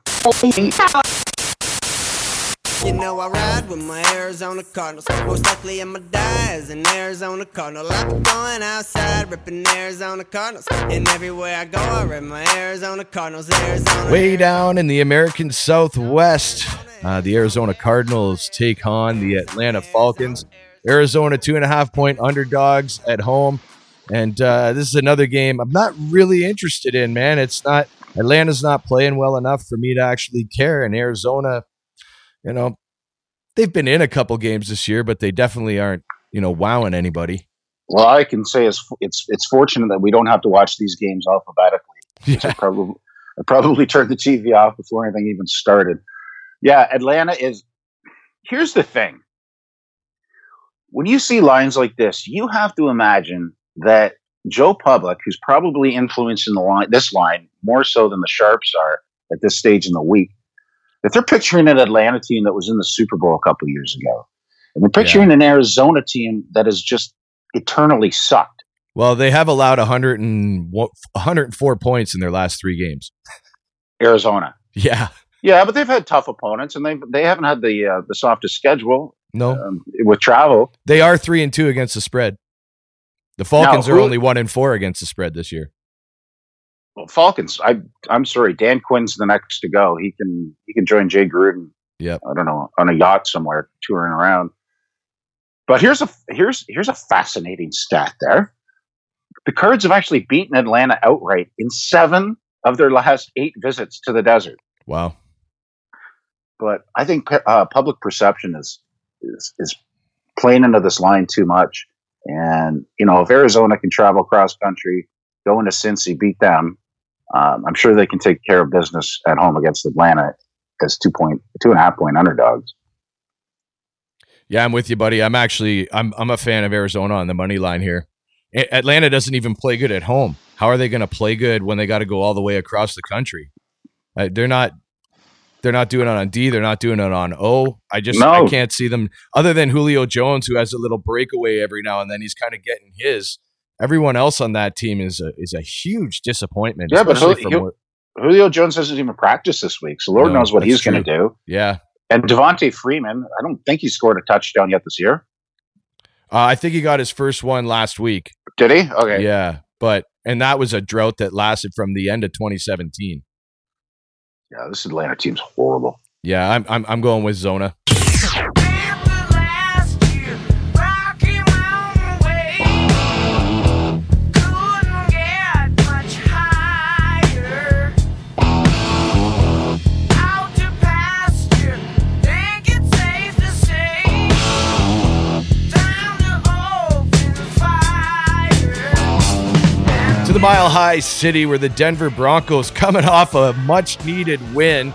You know I ride with my Arizona Cardinals. Most likely I'ma die as an Arizona Cardinal. I be going outside, ripping Arizona Cardinals. And everywhere I go, I rip my Arizona Cardinals. Arizona. Way down in the American Southwest, uh, the Arizona Cardinals take on the Atlanta Falcons. Arizona two and a half point underdogs at home, and uh, this is another game I'm not really interested in. Man, it's not Atlanta's not playing well enough for me to actually care. And Arizona, you know, they've been in a couple games this year, but they definitely aren't, you know, wowing anybody. Well, I can say is it's it's fortunate that we don't have to watch these games alphabetically. [laughs] Yeah. I probably I [laughs] probably turned the TV off before anything even started. Yeah, Atlanta is. Here's the thing. When you see lines like this, you have to imagine that Joe Public, who's probably influencing the line, this line more so than the Sharps are at this stage in the week, that they're picturing an Atlanta team that was in the Super Bowl a couple years ago, and they're picturing an Arizona team that has just eternally sucked. Well, they have allowed 100 and, 104 points in their last three games. Arizona, Yeah. yeah, but they've had tough opponents, and they they haven't had the uh, the softest schedule No. um, with travel. They are three and two against the spread. The Falcons Now, are only one in four against the spread this year. Well, Falcons. I I'm sorry, Dan Quinn's the next to go. He can he can join Jay Gruden. Yeah, I don't know on a yacht somewhere touring around. But here's a here's here's a fascinating stat there. The Cards have actually beaten Atlanta outright in seven of their last eight visits to the desert. Wow. But I think uh, public perception is, is is playing into this line too much. And you know, if Arizona can travel cross country, go into Cincy, beat them, um, I'm sure they can take care of business at home against Atlanta as two point two and a half point underdogs. Yeah, I'm with you, buddy. I'm actually I'm I'm a fan of Arizona on the money line here. A- Atlanta doesn't even play good at home. How are they going to play good when they got to go all the way across the country? Uh, they're not they're not doing it on D. They're not doing it on O. I just I No. can't see them other than Julio Jones, who has a little breakaway every now and then. He's kind of getting his. Everyone else on that team is a is a huge disappointment. Yeah, but especially Jul- from Julio Jones hasn't even practiced this week, so Lord No, knows what he's going to do. yeah. And Devonta Freeman, I don't think he scored a touchdown yet this year. Uh, I think he got his first one last week. Did he? Okay. Yeah, but and that was a drought that lasted from the end of 2017. Yeah, this Atlanta team's horrible. Yeah, I'm I'm I'm going with Zona. Mile High City, where the Denver Broncos, [laughs] coming off a much needed win,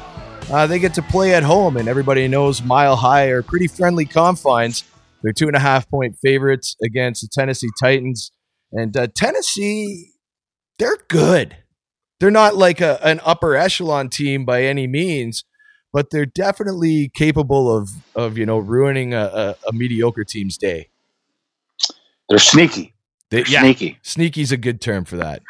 uh, they get to play at home, and everybody knows Mile High are pretty friendly confines. They're two and a half point favorites against the Tennessee Titans, and uh, Tennessee, they're good. They're not like a, an upper echelon team by any means, but they're definitely capable of of you know ruining a, a, a mediocre team's day. They're sneaky. They, They're sneaky. Sneaky's a good term for that.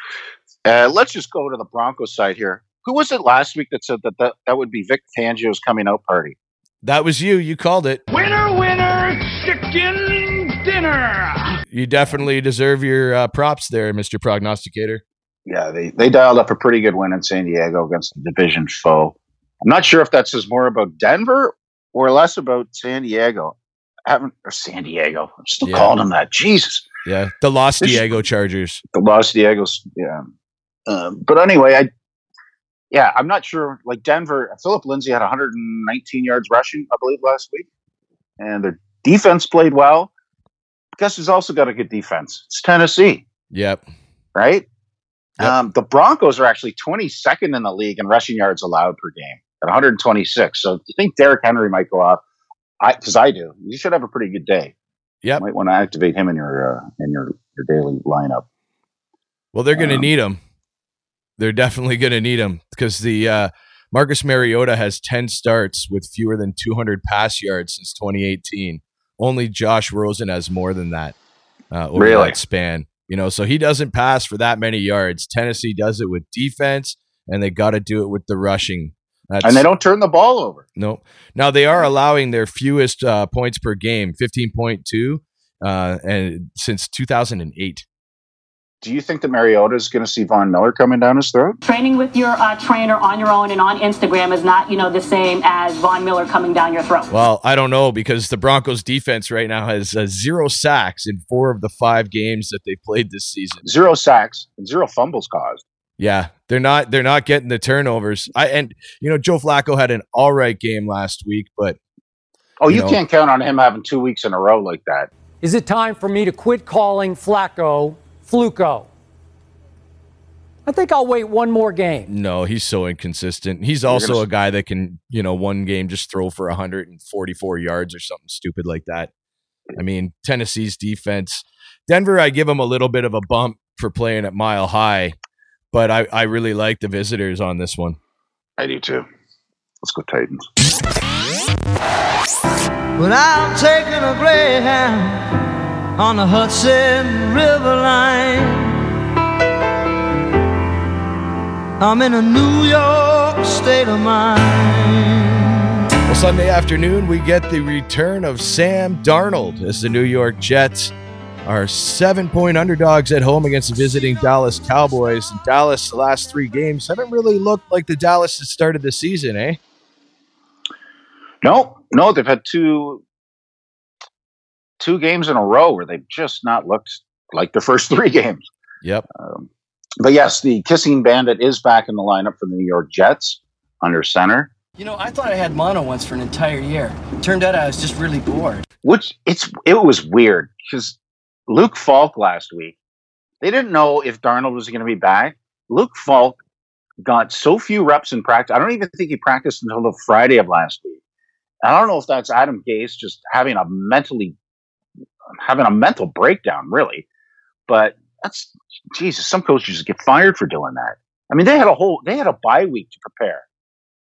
Uh, let's just go to the Broncos side here. Who was it last week that said that that, that would be Vic Fangio's coming out party? That was you. You called it. Winner, winner, chicken dinner. You definitely deserve your uh, props there, Mr. Prognosticator. Yeah, they, they dialed up a pretty good win in San Diego against the division foe. I'm not sure if that says more about Denver or less about San Diego. I haven't or San Diego. I'm still Yeah. calling them that. Jesus. Yeah, the Los Diego Chargers. the Los Diegos. Yeah. Um, but anyway, I yeah, I'm not sure. Like Denver, Philip Lindsay had 119 yards rushing, I believe, last week, and their defense played well. Guess who's also got a good defense? It's Tennessee, Yep. right? Yep. Um, the Broncos are actually 22nd in the league in rushing yards allowed per game at 126. So you think Derrick Henry might go off? I because I do. You should have a pretty good day. Yep. Might want to activate him in your uh, in your your daily lineup. Well, they're going to Um, need him. They're definitely going to need him because the uh, Marcus Mariota has 10 starts with fewer than 200 pass yards since 2018. Only Josh Rosen has more than that uh, over Really? that span. You know, so he doesn't pass for that many yards. Tennessee does it with defense, and they got to do it with the rushing. That's, and they don't turn the ball over. No. Now they are allowing their fewest uh, points per game, 15.2, uh, and since 2008. Do you think that Mariota is going to see Von Miller coming down his throat? Training with your uh, trainer on your own and on Instagram is not, you know, the same as Von Miller coming down your throat. Well, I don't know because the Broncos defense right now has uh, zero sacks in four of the five games that they played this season. Zero sacks and zero fumbles caused. Yeah, they're not they're not getting the turnovers. I and you know Joe Flacco had an all right game last week, but Oh, You you, know- can't count on him having two weeks in a row like that. Is it time for me to quit calling Flacco Fluco? I think I'll wait one more game. No, he's so inconsistent. He's also gonna- a guy that can, you know, one game just throw for 144 yards or something stupid like that. I mean, Tennessee's defense, Denver, I give them a little bit of a bump for playing at mile high, but I, I really like the visitors on this one. I do too. Let's go Titans. When I'm taking a greyhound on the Hudson River line, I'm in a New York state of mind. Well, Sunday afternoon, we get the return of Sam Darnold as the New York Jets are seven point underdogs at home against the visiting Dallas Cowboys. And Dallas, the last three games, haven't really looked like the Dallas that started the season, eh? No, no, they've had two two games in a row where they've just not looked like the first [laughs] three games. Yep. Um, but yes, the kissing bandit is back in the lineup for the New York Jets under center. You know, I thought I had mono once for an entire year. Turned out I was just really bored. Which it's it was weird because Luke Falk last week, they didn't know if Darnold was going to be back. Luke Falk got so few reps in practice. I don't even think he practiced until the Friday of last week. I don't know if that's Adam Gase just having a mentally having a mental breakdown, really. But that's Jesus. Some coaches just get fired for doing that. I mean, they had a whole they had a bye week to prepare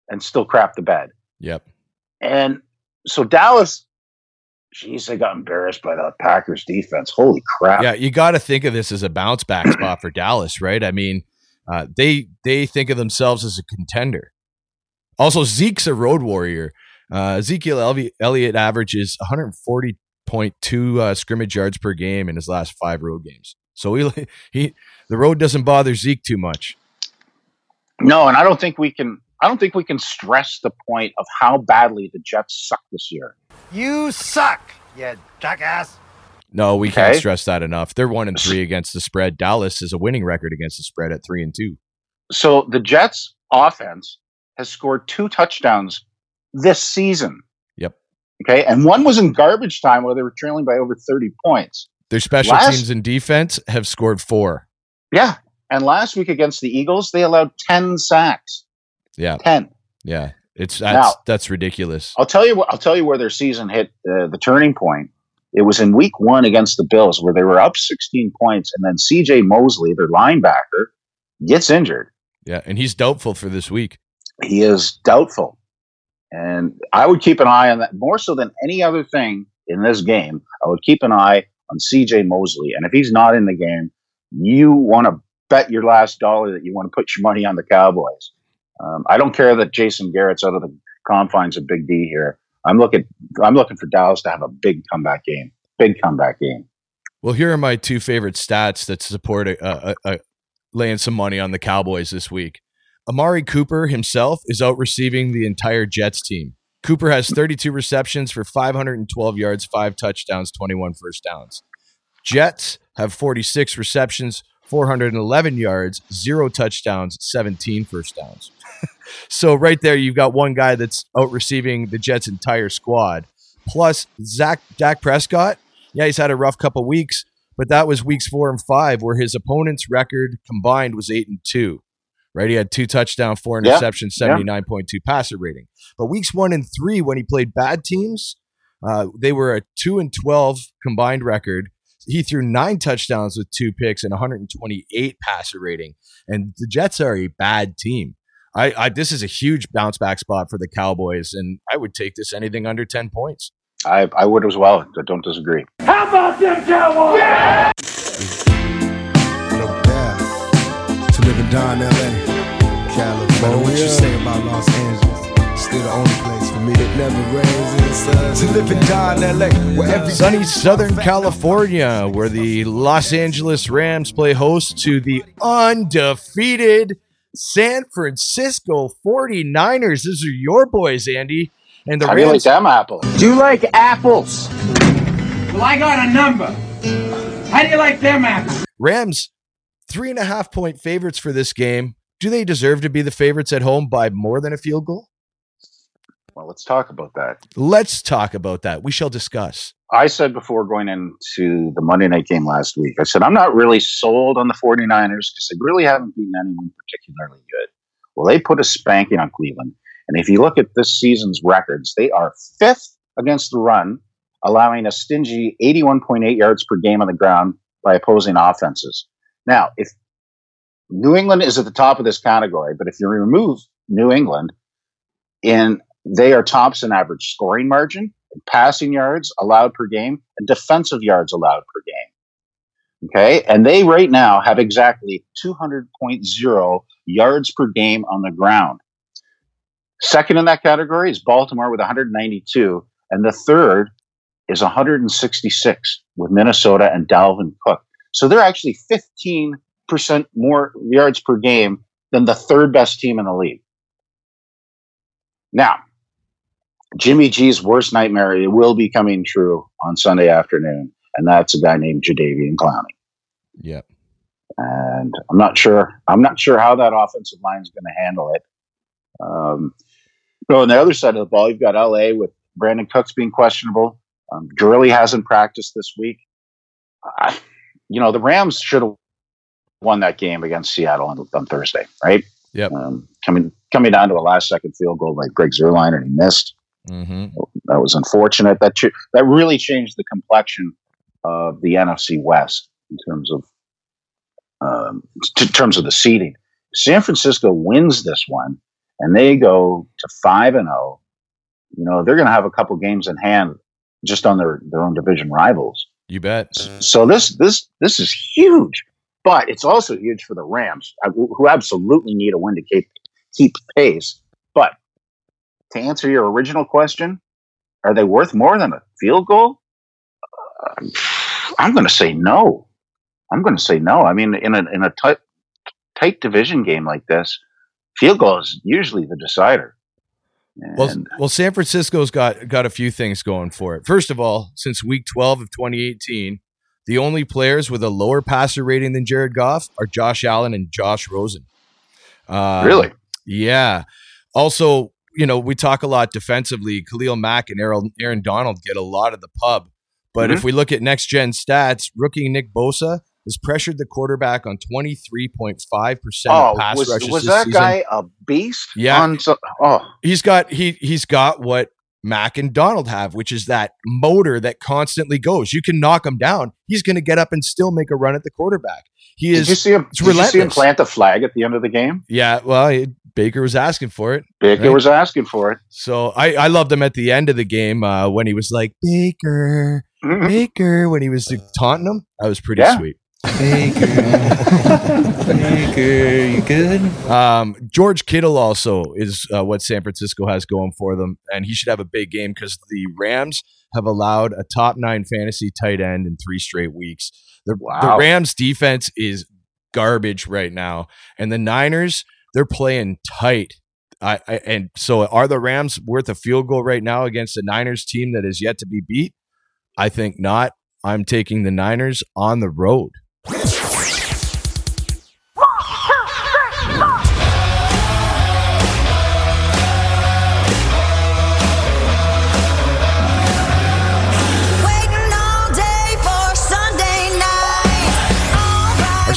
and still crap the bed. Yep. And so Dallas, geez, they got embarrassed by the Packers defense. Holy crap! Yeah, you got to think of this as a bounce back [clears throat] spot for Dallas, right? I mean, uh, they they think of themselves as a contender. Also, Zeke's a road warrior. Uh, Ezekiel Elvi- Elliott averages 140.2 uh, scrimmage yards per game in his last five road games. So he [laughs] he the road doesn't bother Zeke too much. No, and I don't think we can. I don't think we can stress the point of how badly the Jets suck this year. You suck, you jackass. No, we can't stress that enough. They're one and three against the spread. Dallas is a winning record against the spread at three and two. So the Jets' offense has scored two touchdowns this season. Yep. Okay, and one was in garbage time where they were trailing by over thirty points. Their special Last- teams and defense have scored four. Yeah, and last week against the Eagles, they allowed ten sacks. Yeah, Ten. yeah. It's that's Now- that's ridiculous. I'll tell you what. I'll tell you where their season hit uh, the turning point. It was in Week One against the Bills, where they were up 16 points, and then C.J. Mosley, their linebacker, gets injured. Yeah, and he's doubtful for this week. He is doubtful, and I would keep an eye on that more so than any other thing in this game. I would keep an eye on C.J. Mosley, and if he's not in the game, you want to bet your last dollar that you want to put your money on the Cowboys. Um, I don't care that Jason Garrett's out of the confines of Big D here. I'm looking. I'm looking for Dallas to have a big comeback game. Big comeback game. Well, here are my two favorite stats that support a, a, a, laying some money on the Cowboys this week. Amari Cooper himself is out receiving the entire Jets team. Cooper has 32 receptions for 512 yards, five touchdowns, 21 first downs. Jets have 46 receptions, 411 yards, zero touchdowns, 17 first downs. [laughs] so right there, you've got one guy that's out receiving the Jets' entire squad. Plus Zach Dak Prescott. Yeah, he's had a rough couple weeks, but that was weeks four and five, where his opponent's record combined was eight and two. Right, he had two touchdown, four interceptions, seventy nine point two passer rating. But weeks one and three, when he played bad teams, uh, they were a two and twelve combined record. He threw nine touchdowns with two picks and 128 passer rating. And the Jets are a bad team. I, I this is a huge bounce back spot for the Cowboys, and I would take this anything under 10 points. I, I would as well. I don't disagree. How about them Cowboys? Yeah! To live and die in LA, California. What you say about Los Angeles? Still the only place for me that never rains in sun. To live and die in LA, where every Sunny Southern California, where the Los Angeles Rams play host to the undefeated San Francisco 49ers. These are your boys, Andy. And the How do you like them apples? Do you like apples? Well, I got a number. How do you like them apples? Rams, three and a half point favorites for this game. Do they deserve to be the favorites at home by more than a field goal? Well, let's talk about that. Let's talk about that. We shall discuss. I said before going into the Monday night game last week, I said, I'm not really sold on the 49ers because they really haven't been anyone particularly good. Well, they put a spanking on Cleveland. And if you look at this season's records, they are fifth against the run, allowing a stingy 81.8 yards per game on the ground by opposing offenses. Now, if New England is at the top of this category, but if you remove New England, in they are tops in average scoring margin, passing yards allowed per game, and defensive yards allowed per game. Okay, and they right now have exactly 200.0 yards per game on the ground. Second in that category is Baltimore with 192, and the third is 166 with Minnesota and Dalvin Cook. So they're actually 15% more yards per game than the third best team in the league. Now, Jimmy G's worst nightmare it will be coming true on Sunday afternoon, and that's a guy named Jadeveon Clowney. Yep. And I'm not sure. I'm not sure how that offensive line is going to handle it. Um, so on the other side of the ball, you've got LA with Brandin Cooks being questionable. Um, Gurley hasn't practiced this week. I, you know, the Rams should have won that game against Seattle on, on Thursday, right? Yep. Um, coming coming down to a last second field goal by Greg Zuerlein, and he missed. Mm-hmm. That was unfortunate. That ch- that really changed the complexion of the NFC West in terms of um, t- terms of the seeding. San Francisco wins this one, and they go to five and zero. You know they're going to have a couple games in hand just on their their own division rivals. You bet. So this this this is huge, but it's also huge for the Rams, uh, who who absolutely need a win to keep keep pace. To answer your original question, are they worth more than a field goal? Uh, I'm going to say no. I'm going to say no. I mean, in a in a tight tight division game like this, field goal is usually the decider. Well, well, San Francisco's got got a few things going for it. First of all, since week 12 of 2018, the only players with a lower passer rating than Jared Goff are Josh Allen and Josh Rosen. Um, Really? Yeah. Also, you know, we talk a lot defensively. Khalil Mack and Aaron, Aaron Donald get a lot of the pub. But if Mhm. we look at next gen stats, rookie Nick Bosa has pressured the quarterback on 23.5% Oh, of pass was, rushes was that season. guy a beast? Yeah. Oh, He's got he he's got what Mack and Donald have, which is that motor that constantly goes. You can knock him down. He's going to get up and still make a run at the quarterback. He did is you see him? Did you see him plant the flag at the end of the game? Yeah, well, he- Baker was asking for it. Baker right? was asking for it. So I, I loved him at the end of the game uh, when he was like Baker, Mm-hmm. Baker, when he was taunting him. That was pretty Yeah. sweet. Baker, [laughs] Baker, you good? Um, George Kittle also is uh, what San Francisco has going for them, and he should have a big game because the Rams have allowed a top nine fantasy tight end in three straight weeks. The, the Rams defense is garbage right now, and the Niners they're playing tight. I, I and so are the Rams worth a field goal right now against the Niners team that is yet to be beat? I think not. I'm taking the Niners on the road.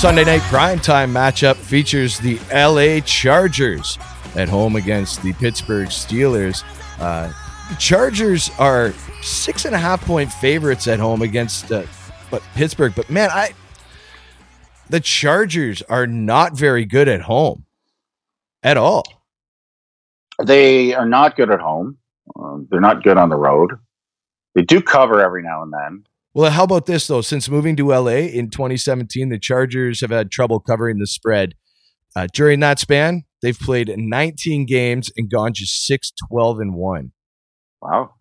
Sunday night primetime matchup features the LA Chargers at home against the Pittsburgh Steelers. Uh, the Chargers are six and a half point favorites at home against uh, but Pittsburgh. But man, I the Chargers are not very good at home at all. They are not good at home. Um, they're not good on the road. They do cover every now and then. Well, how about this though? Since moving to LA in 2017, the Chargers have had trouble covering the spread. Uh, during that span, they've played 19 games and gone just 6 12 and 1. Wow.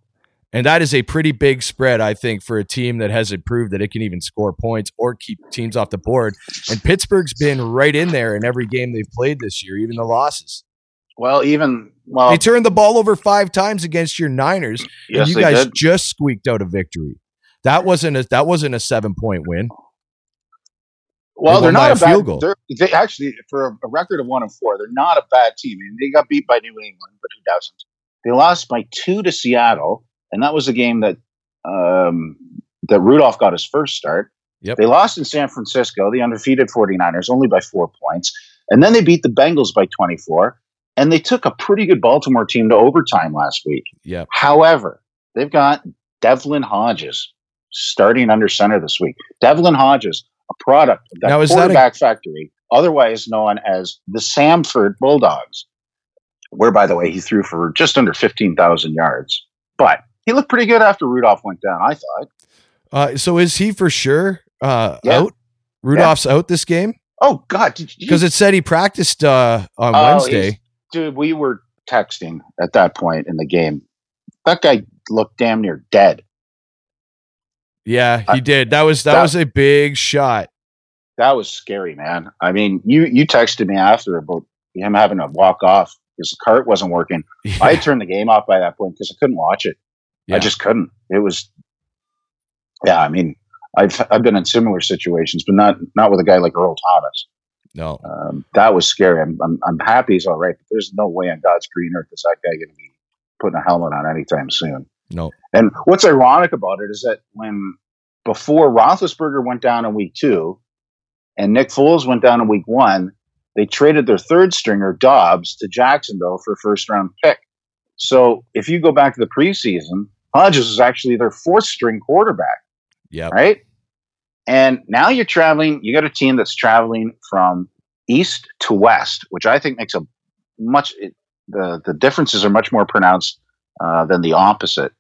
And that is a pretty big spread, I think, for a team that hasn't proved that it can even score points or keep teams off the board. And Pittsburgh's been right in there in every game they've played this year, even the losses. Well, even well, They turned the ball over five times against your Niners, Yes, and you guys did. just squeaked out a victory. That wasn't a that wasn't a seven point win. well, They they're not a bad. field goal. They actually, for a, a record of one and four, they're not a bad team. I mean, they got beat by New England, but who doesn't? They lost by two to Seattle, and that was a game that um, that Rudolph got his first start. Yep. They lost in San Francisco, the undefeated 49ers, only by four points. And then they beat the Bengals by 24. And they took a pretty good Baltimore team to overtime last week. Yep. However, they've got Devlin Hodges starting under center this week. Devlin Hodges, a product of that Now, that a- quarterback factory, otherwise known as the Samford Bulldogs, where, by the way, he threw for just under 15,000 yards. But he looked pretty good after Rudolph went down, I thought. Uh, so is he for sure uh, Yeah. out? Rudolph's out this game Oh, God. Because it said he practiced uh, on Oh, Wednesday. Dude, we were texting at that point in the game. That guy looked damn near dead. Yeah, he I- did. That was that, that- was a big shot. That was scary, man. I mean, you you texted me after about him having to walk off because the cart wasn't working. [laughs] I had turned the game off by that point because I couldn't watch it. Yeah. I just couldn't. It was, yeah. I mean, I've I've been in similar situations, but not not with a guy like Earl Thomas. No, Um, that was scary. I'm, I'm I'm happy he's all right, but there's no way on God's green earth is that guy going to be putting a helmet on anytime soon. No. And what's ironic about it is that when before Roethlisberger went down in week two, and Nick Foles went down in week one, they traded their third stringer Dobbs to Jacksonville for a first round pick. So if you go back to the preseason, Hodges was actually their fourth string quarterback, Yeah. right? And now you're traveling. You got a team that's traveling from east to west, which I think makes a much it, the the differences are much more pronounced uh, than the opposite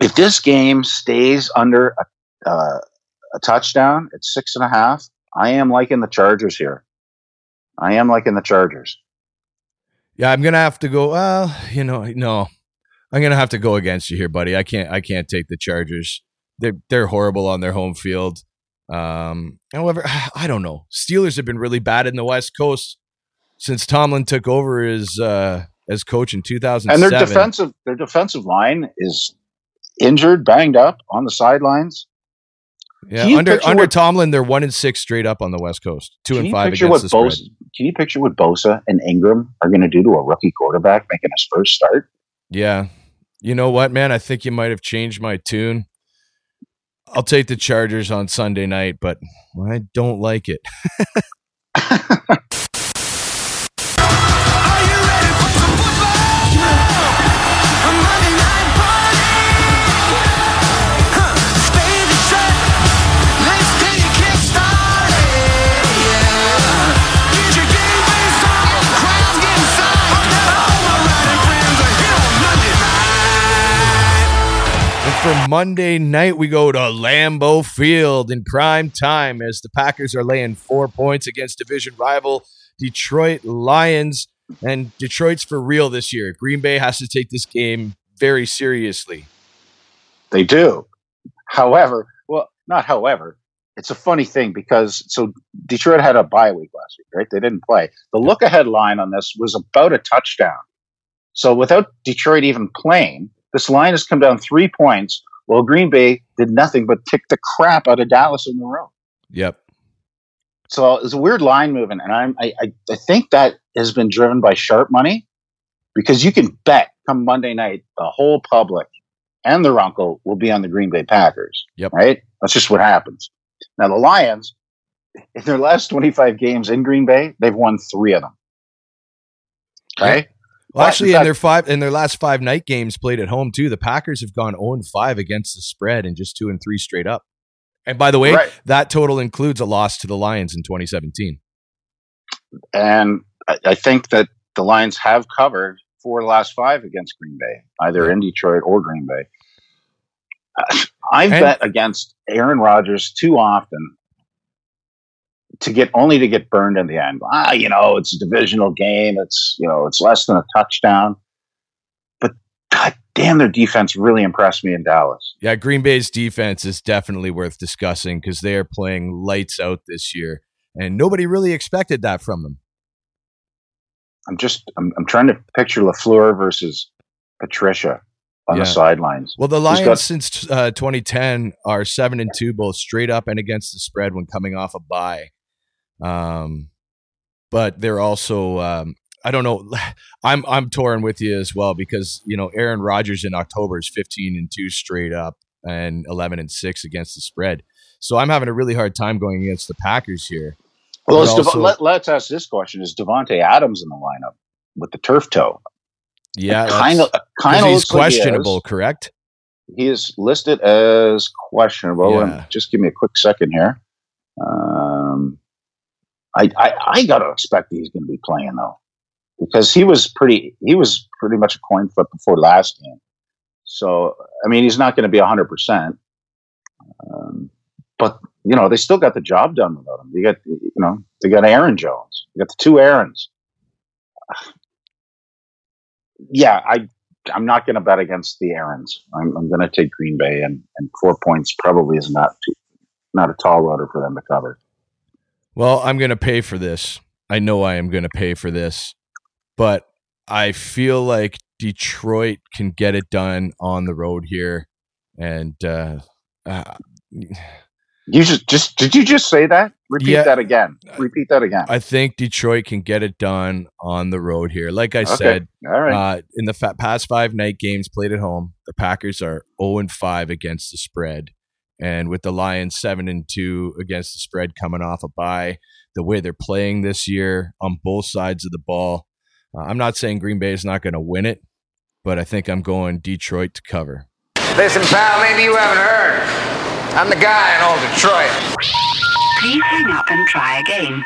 if this game stays under a, uh, a touchdown at six and a half, I am liking the Chargers here. I am liking the Chargers. Yeah, I'm gonna have to go. Well, you know, no, I'm gonna have to go against you here, buddy. I can't. I can't take the Chargers. They're they're horrible on their home field. Um, however, [sighs] I don't know. Steelers have been really bad in the West Coast since Tomlin took over as uh, as coach in 2007. And their defensive their defensive line is injured, banged up on the sidelines. yeah, under under what- Tomlin, they're one and six straight up on the West Coast, two and five against what the spread. Can you picture what Bosa and Ingram are going to do to a rookie quarterback making his first start? Yeah. You know what, man? I think you might have changed my tune. I'll take the Chargers on Sunday night, but I don't like it. [laughs] [laughs] for Monday night, we go to Lambeau Field in prime time as the Packers are laying four points against division rival Detroit Lions. And Detroit's for real this year. Green Bay has to take this game very seriously. They do. However, well, not however. It's a funny thing because so Detroit had a bye week last week, right? They didn't play. The look ahead line on this was about a touchdown. So without Detroit even playing, this line has come down three points while Green Bay did nothing but kick the crap out of Dallas in the row. Yep. So it's a weird line movement, and I'm I, I, I think that has been driven by sharp money because you can bet come Monday night the whole public and their uncle will be on the Green Bay Packers. Yep. Right? That's just what happens. Now the Lions, in their last 25 games in Green Bay, they've won three of them. Okay. Well, actually, in in their five in their last five night games played at home too, the Packers have gone 0 and 5 against the spread and just two and three straight up. And by the way, Right. that total includes a loss to the Lions in 2017. And I, I think that the Lions have covered four of the last five against Green Bay, either in Detroit or Green Bay. I've And- bet against Aaron Rodgers too often to get only to get burned in the end. Ah, you know, it's a divisional game. It's you know, it's less than a touchdown. But god damn, their defense really impressed me in Dallas. Yeah, Green Bay's defense is definitely worth discussing because they are playing lights out this year, and nobody really expected that from them. I'm just I'm, I'm trying to picture Lafleur versus Patricia on Yeah. the sidelines. Well, the Lions got- since uh, 2010 are seven and two, both straight up and against the spread when coming off a bye. Um, but they're also um, I don't know. [laughs] I'm I'm torn with you as well because you know Aaron Rodgers in October is 15 and two straight up and 11 and six against the spread. So I'm having a really hard time going against the Packers here. Well, But let's, let, let's ask this question: Is Davante Adams in the lineup with the turf toe? yeah, kind of, kind of he's questionable, correct? He is listed as questionable. Yeah. And just give me a quick second here. Um, I, I I gotta expect he's going to be playing though, because he was pretty he was pretty much a coin flip before last game. So I mean, he's not going to be hundred percent. Um, but you know, they still got the job done without him. They got you know they got Aaron Jones. They got the two Aarons. Yeah, I I'm not going to bet against the Aarons. I'm, I'm going to take Green Bay, and, and four points probably is not too, not a tall order for them to cover. Well, I'm going to pay for this. I know I am going to pay for this, but I feel like Detroit can get it done on the road here, and uh, uh, You just just did you just say that? Repeat Yeah. that again. Repeat that again. I think Detroit can get it done on the road here. Like I Okay. said, All right. uh, in the fa- past five night games played at home, the Packers are 0 and 5 against the spread. And with the Lions 7 and 2 against the spread coming off a bye, the way they're playing this year on both sides of the ball, uh, I'm not saying Green Bay is not going to win it, but I think I'm going Detroit to cover. Listen, pal, maybe you haven't heard. I'm the guy in old Detroit. Please hang up and try again.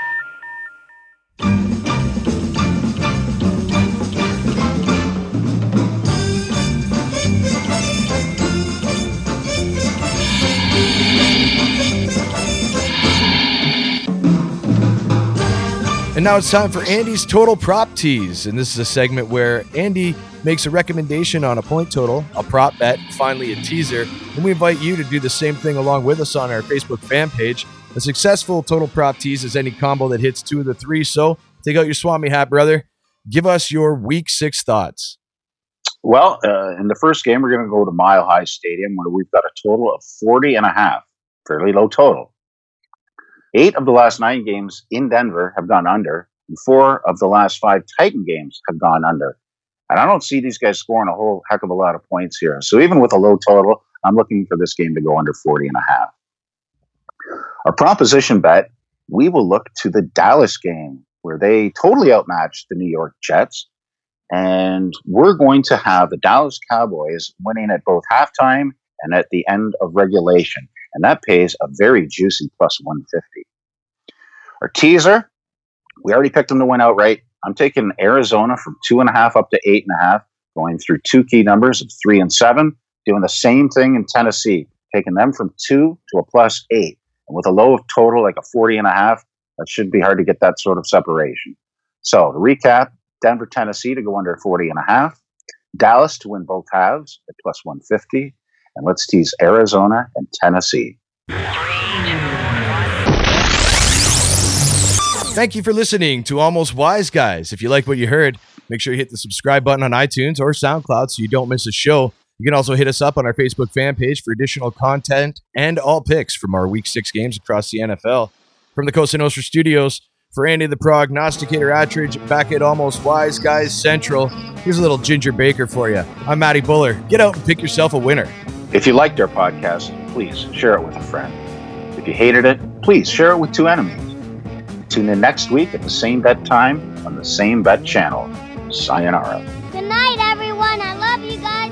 And now it's time for Andy's Total Prop Tease. And this is a segment where Andy makes a recommendation on a point total, a prop bet, finally a teaser. And we invite you to do the same thing along with us on our Facebook fan page. A successful total prop tease is any combo that hits two of the three. So take out your Swami hat, brother. Give us your week six thoughts. Well, uh, in the first game, we're going to go to Mile High Stadium where we've got a total of 40 and a half, fairly low total. Eight of the last nine games in Denver have gone under, and four of the last five Titan games have gone under. And I don't see these guys scoring a whole heck of a lot of points here. So even with a low total, I'm looking for this game to go under 40 and a half. Our proposition bet, we will look to the Dallas game where they totally outmatched the New York Jets. And we're going to have the Dallas Cowboys winning at both halftime and at the end of regulation. And that pays a very juicy plus 150. Our teaser, we already picked them to win outright. I'm taking Arizona from two and a half up to eight and a half, going through two key numbers of three and seven, doing the same thing in Tennessee, taking them from two to a plus eight. And with a low of total, like a 40 and a half, that should be hard to get that sort of separation. So to recap, Denver, Tennessee to go under 40 and a half, Dallas to win both halves at plus 150, and let's tease Arizona and Tennessee. Thank you for listening to Almost Wise Guys. If you like what you heard, make sure you hit the subscribe button on iTunes or SoundCloud so you don't miss a show. You can also hit us up on our Facebook fan page for additional content and all picks from our week six games across the NFL. From the Costa Nostra studios, for Andy the Prognosticator Attridge, back at Almost Wise Guys Central, here's a little Ginger Baker for you. I'm Matty Buller. Get out and pick yourself a winner. If you liked our podcast, please share it with a friend. If you hated it, please share it with two enemies. Tune in next week at the same bet time on the same bet channel. Sayonara. Good night, everyone. I love you guys.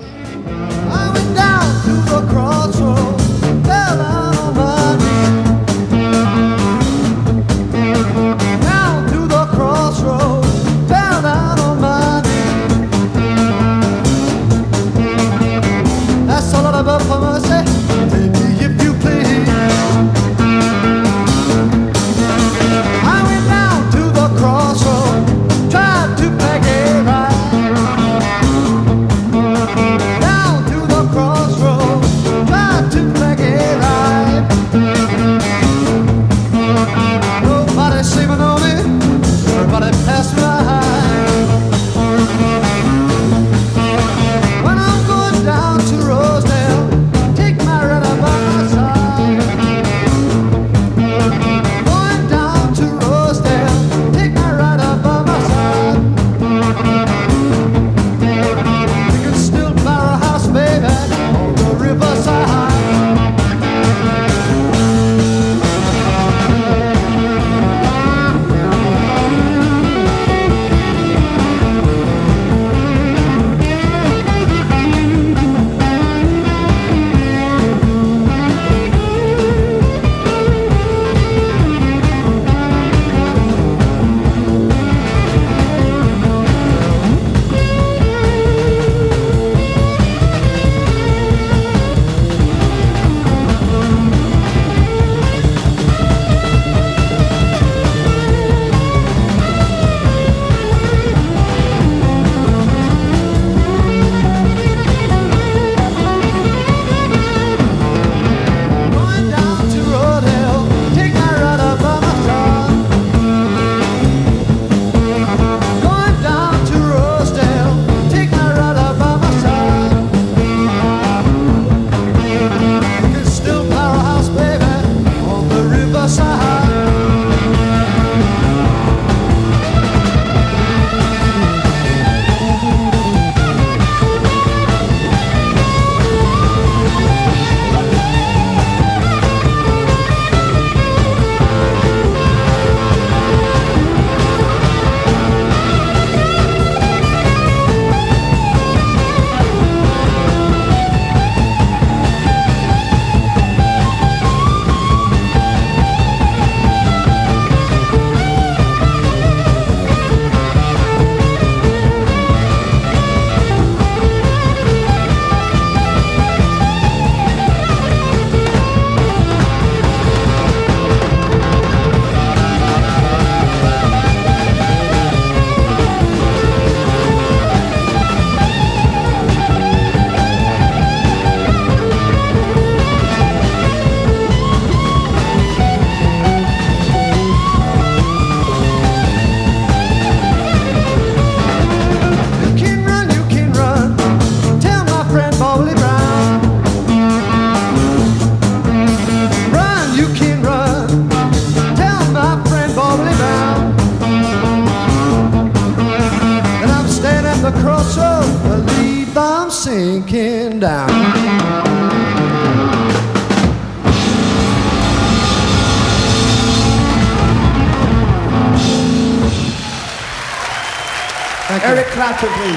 Eric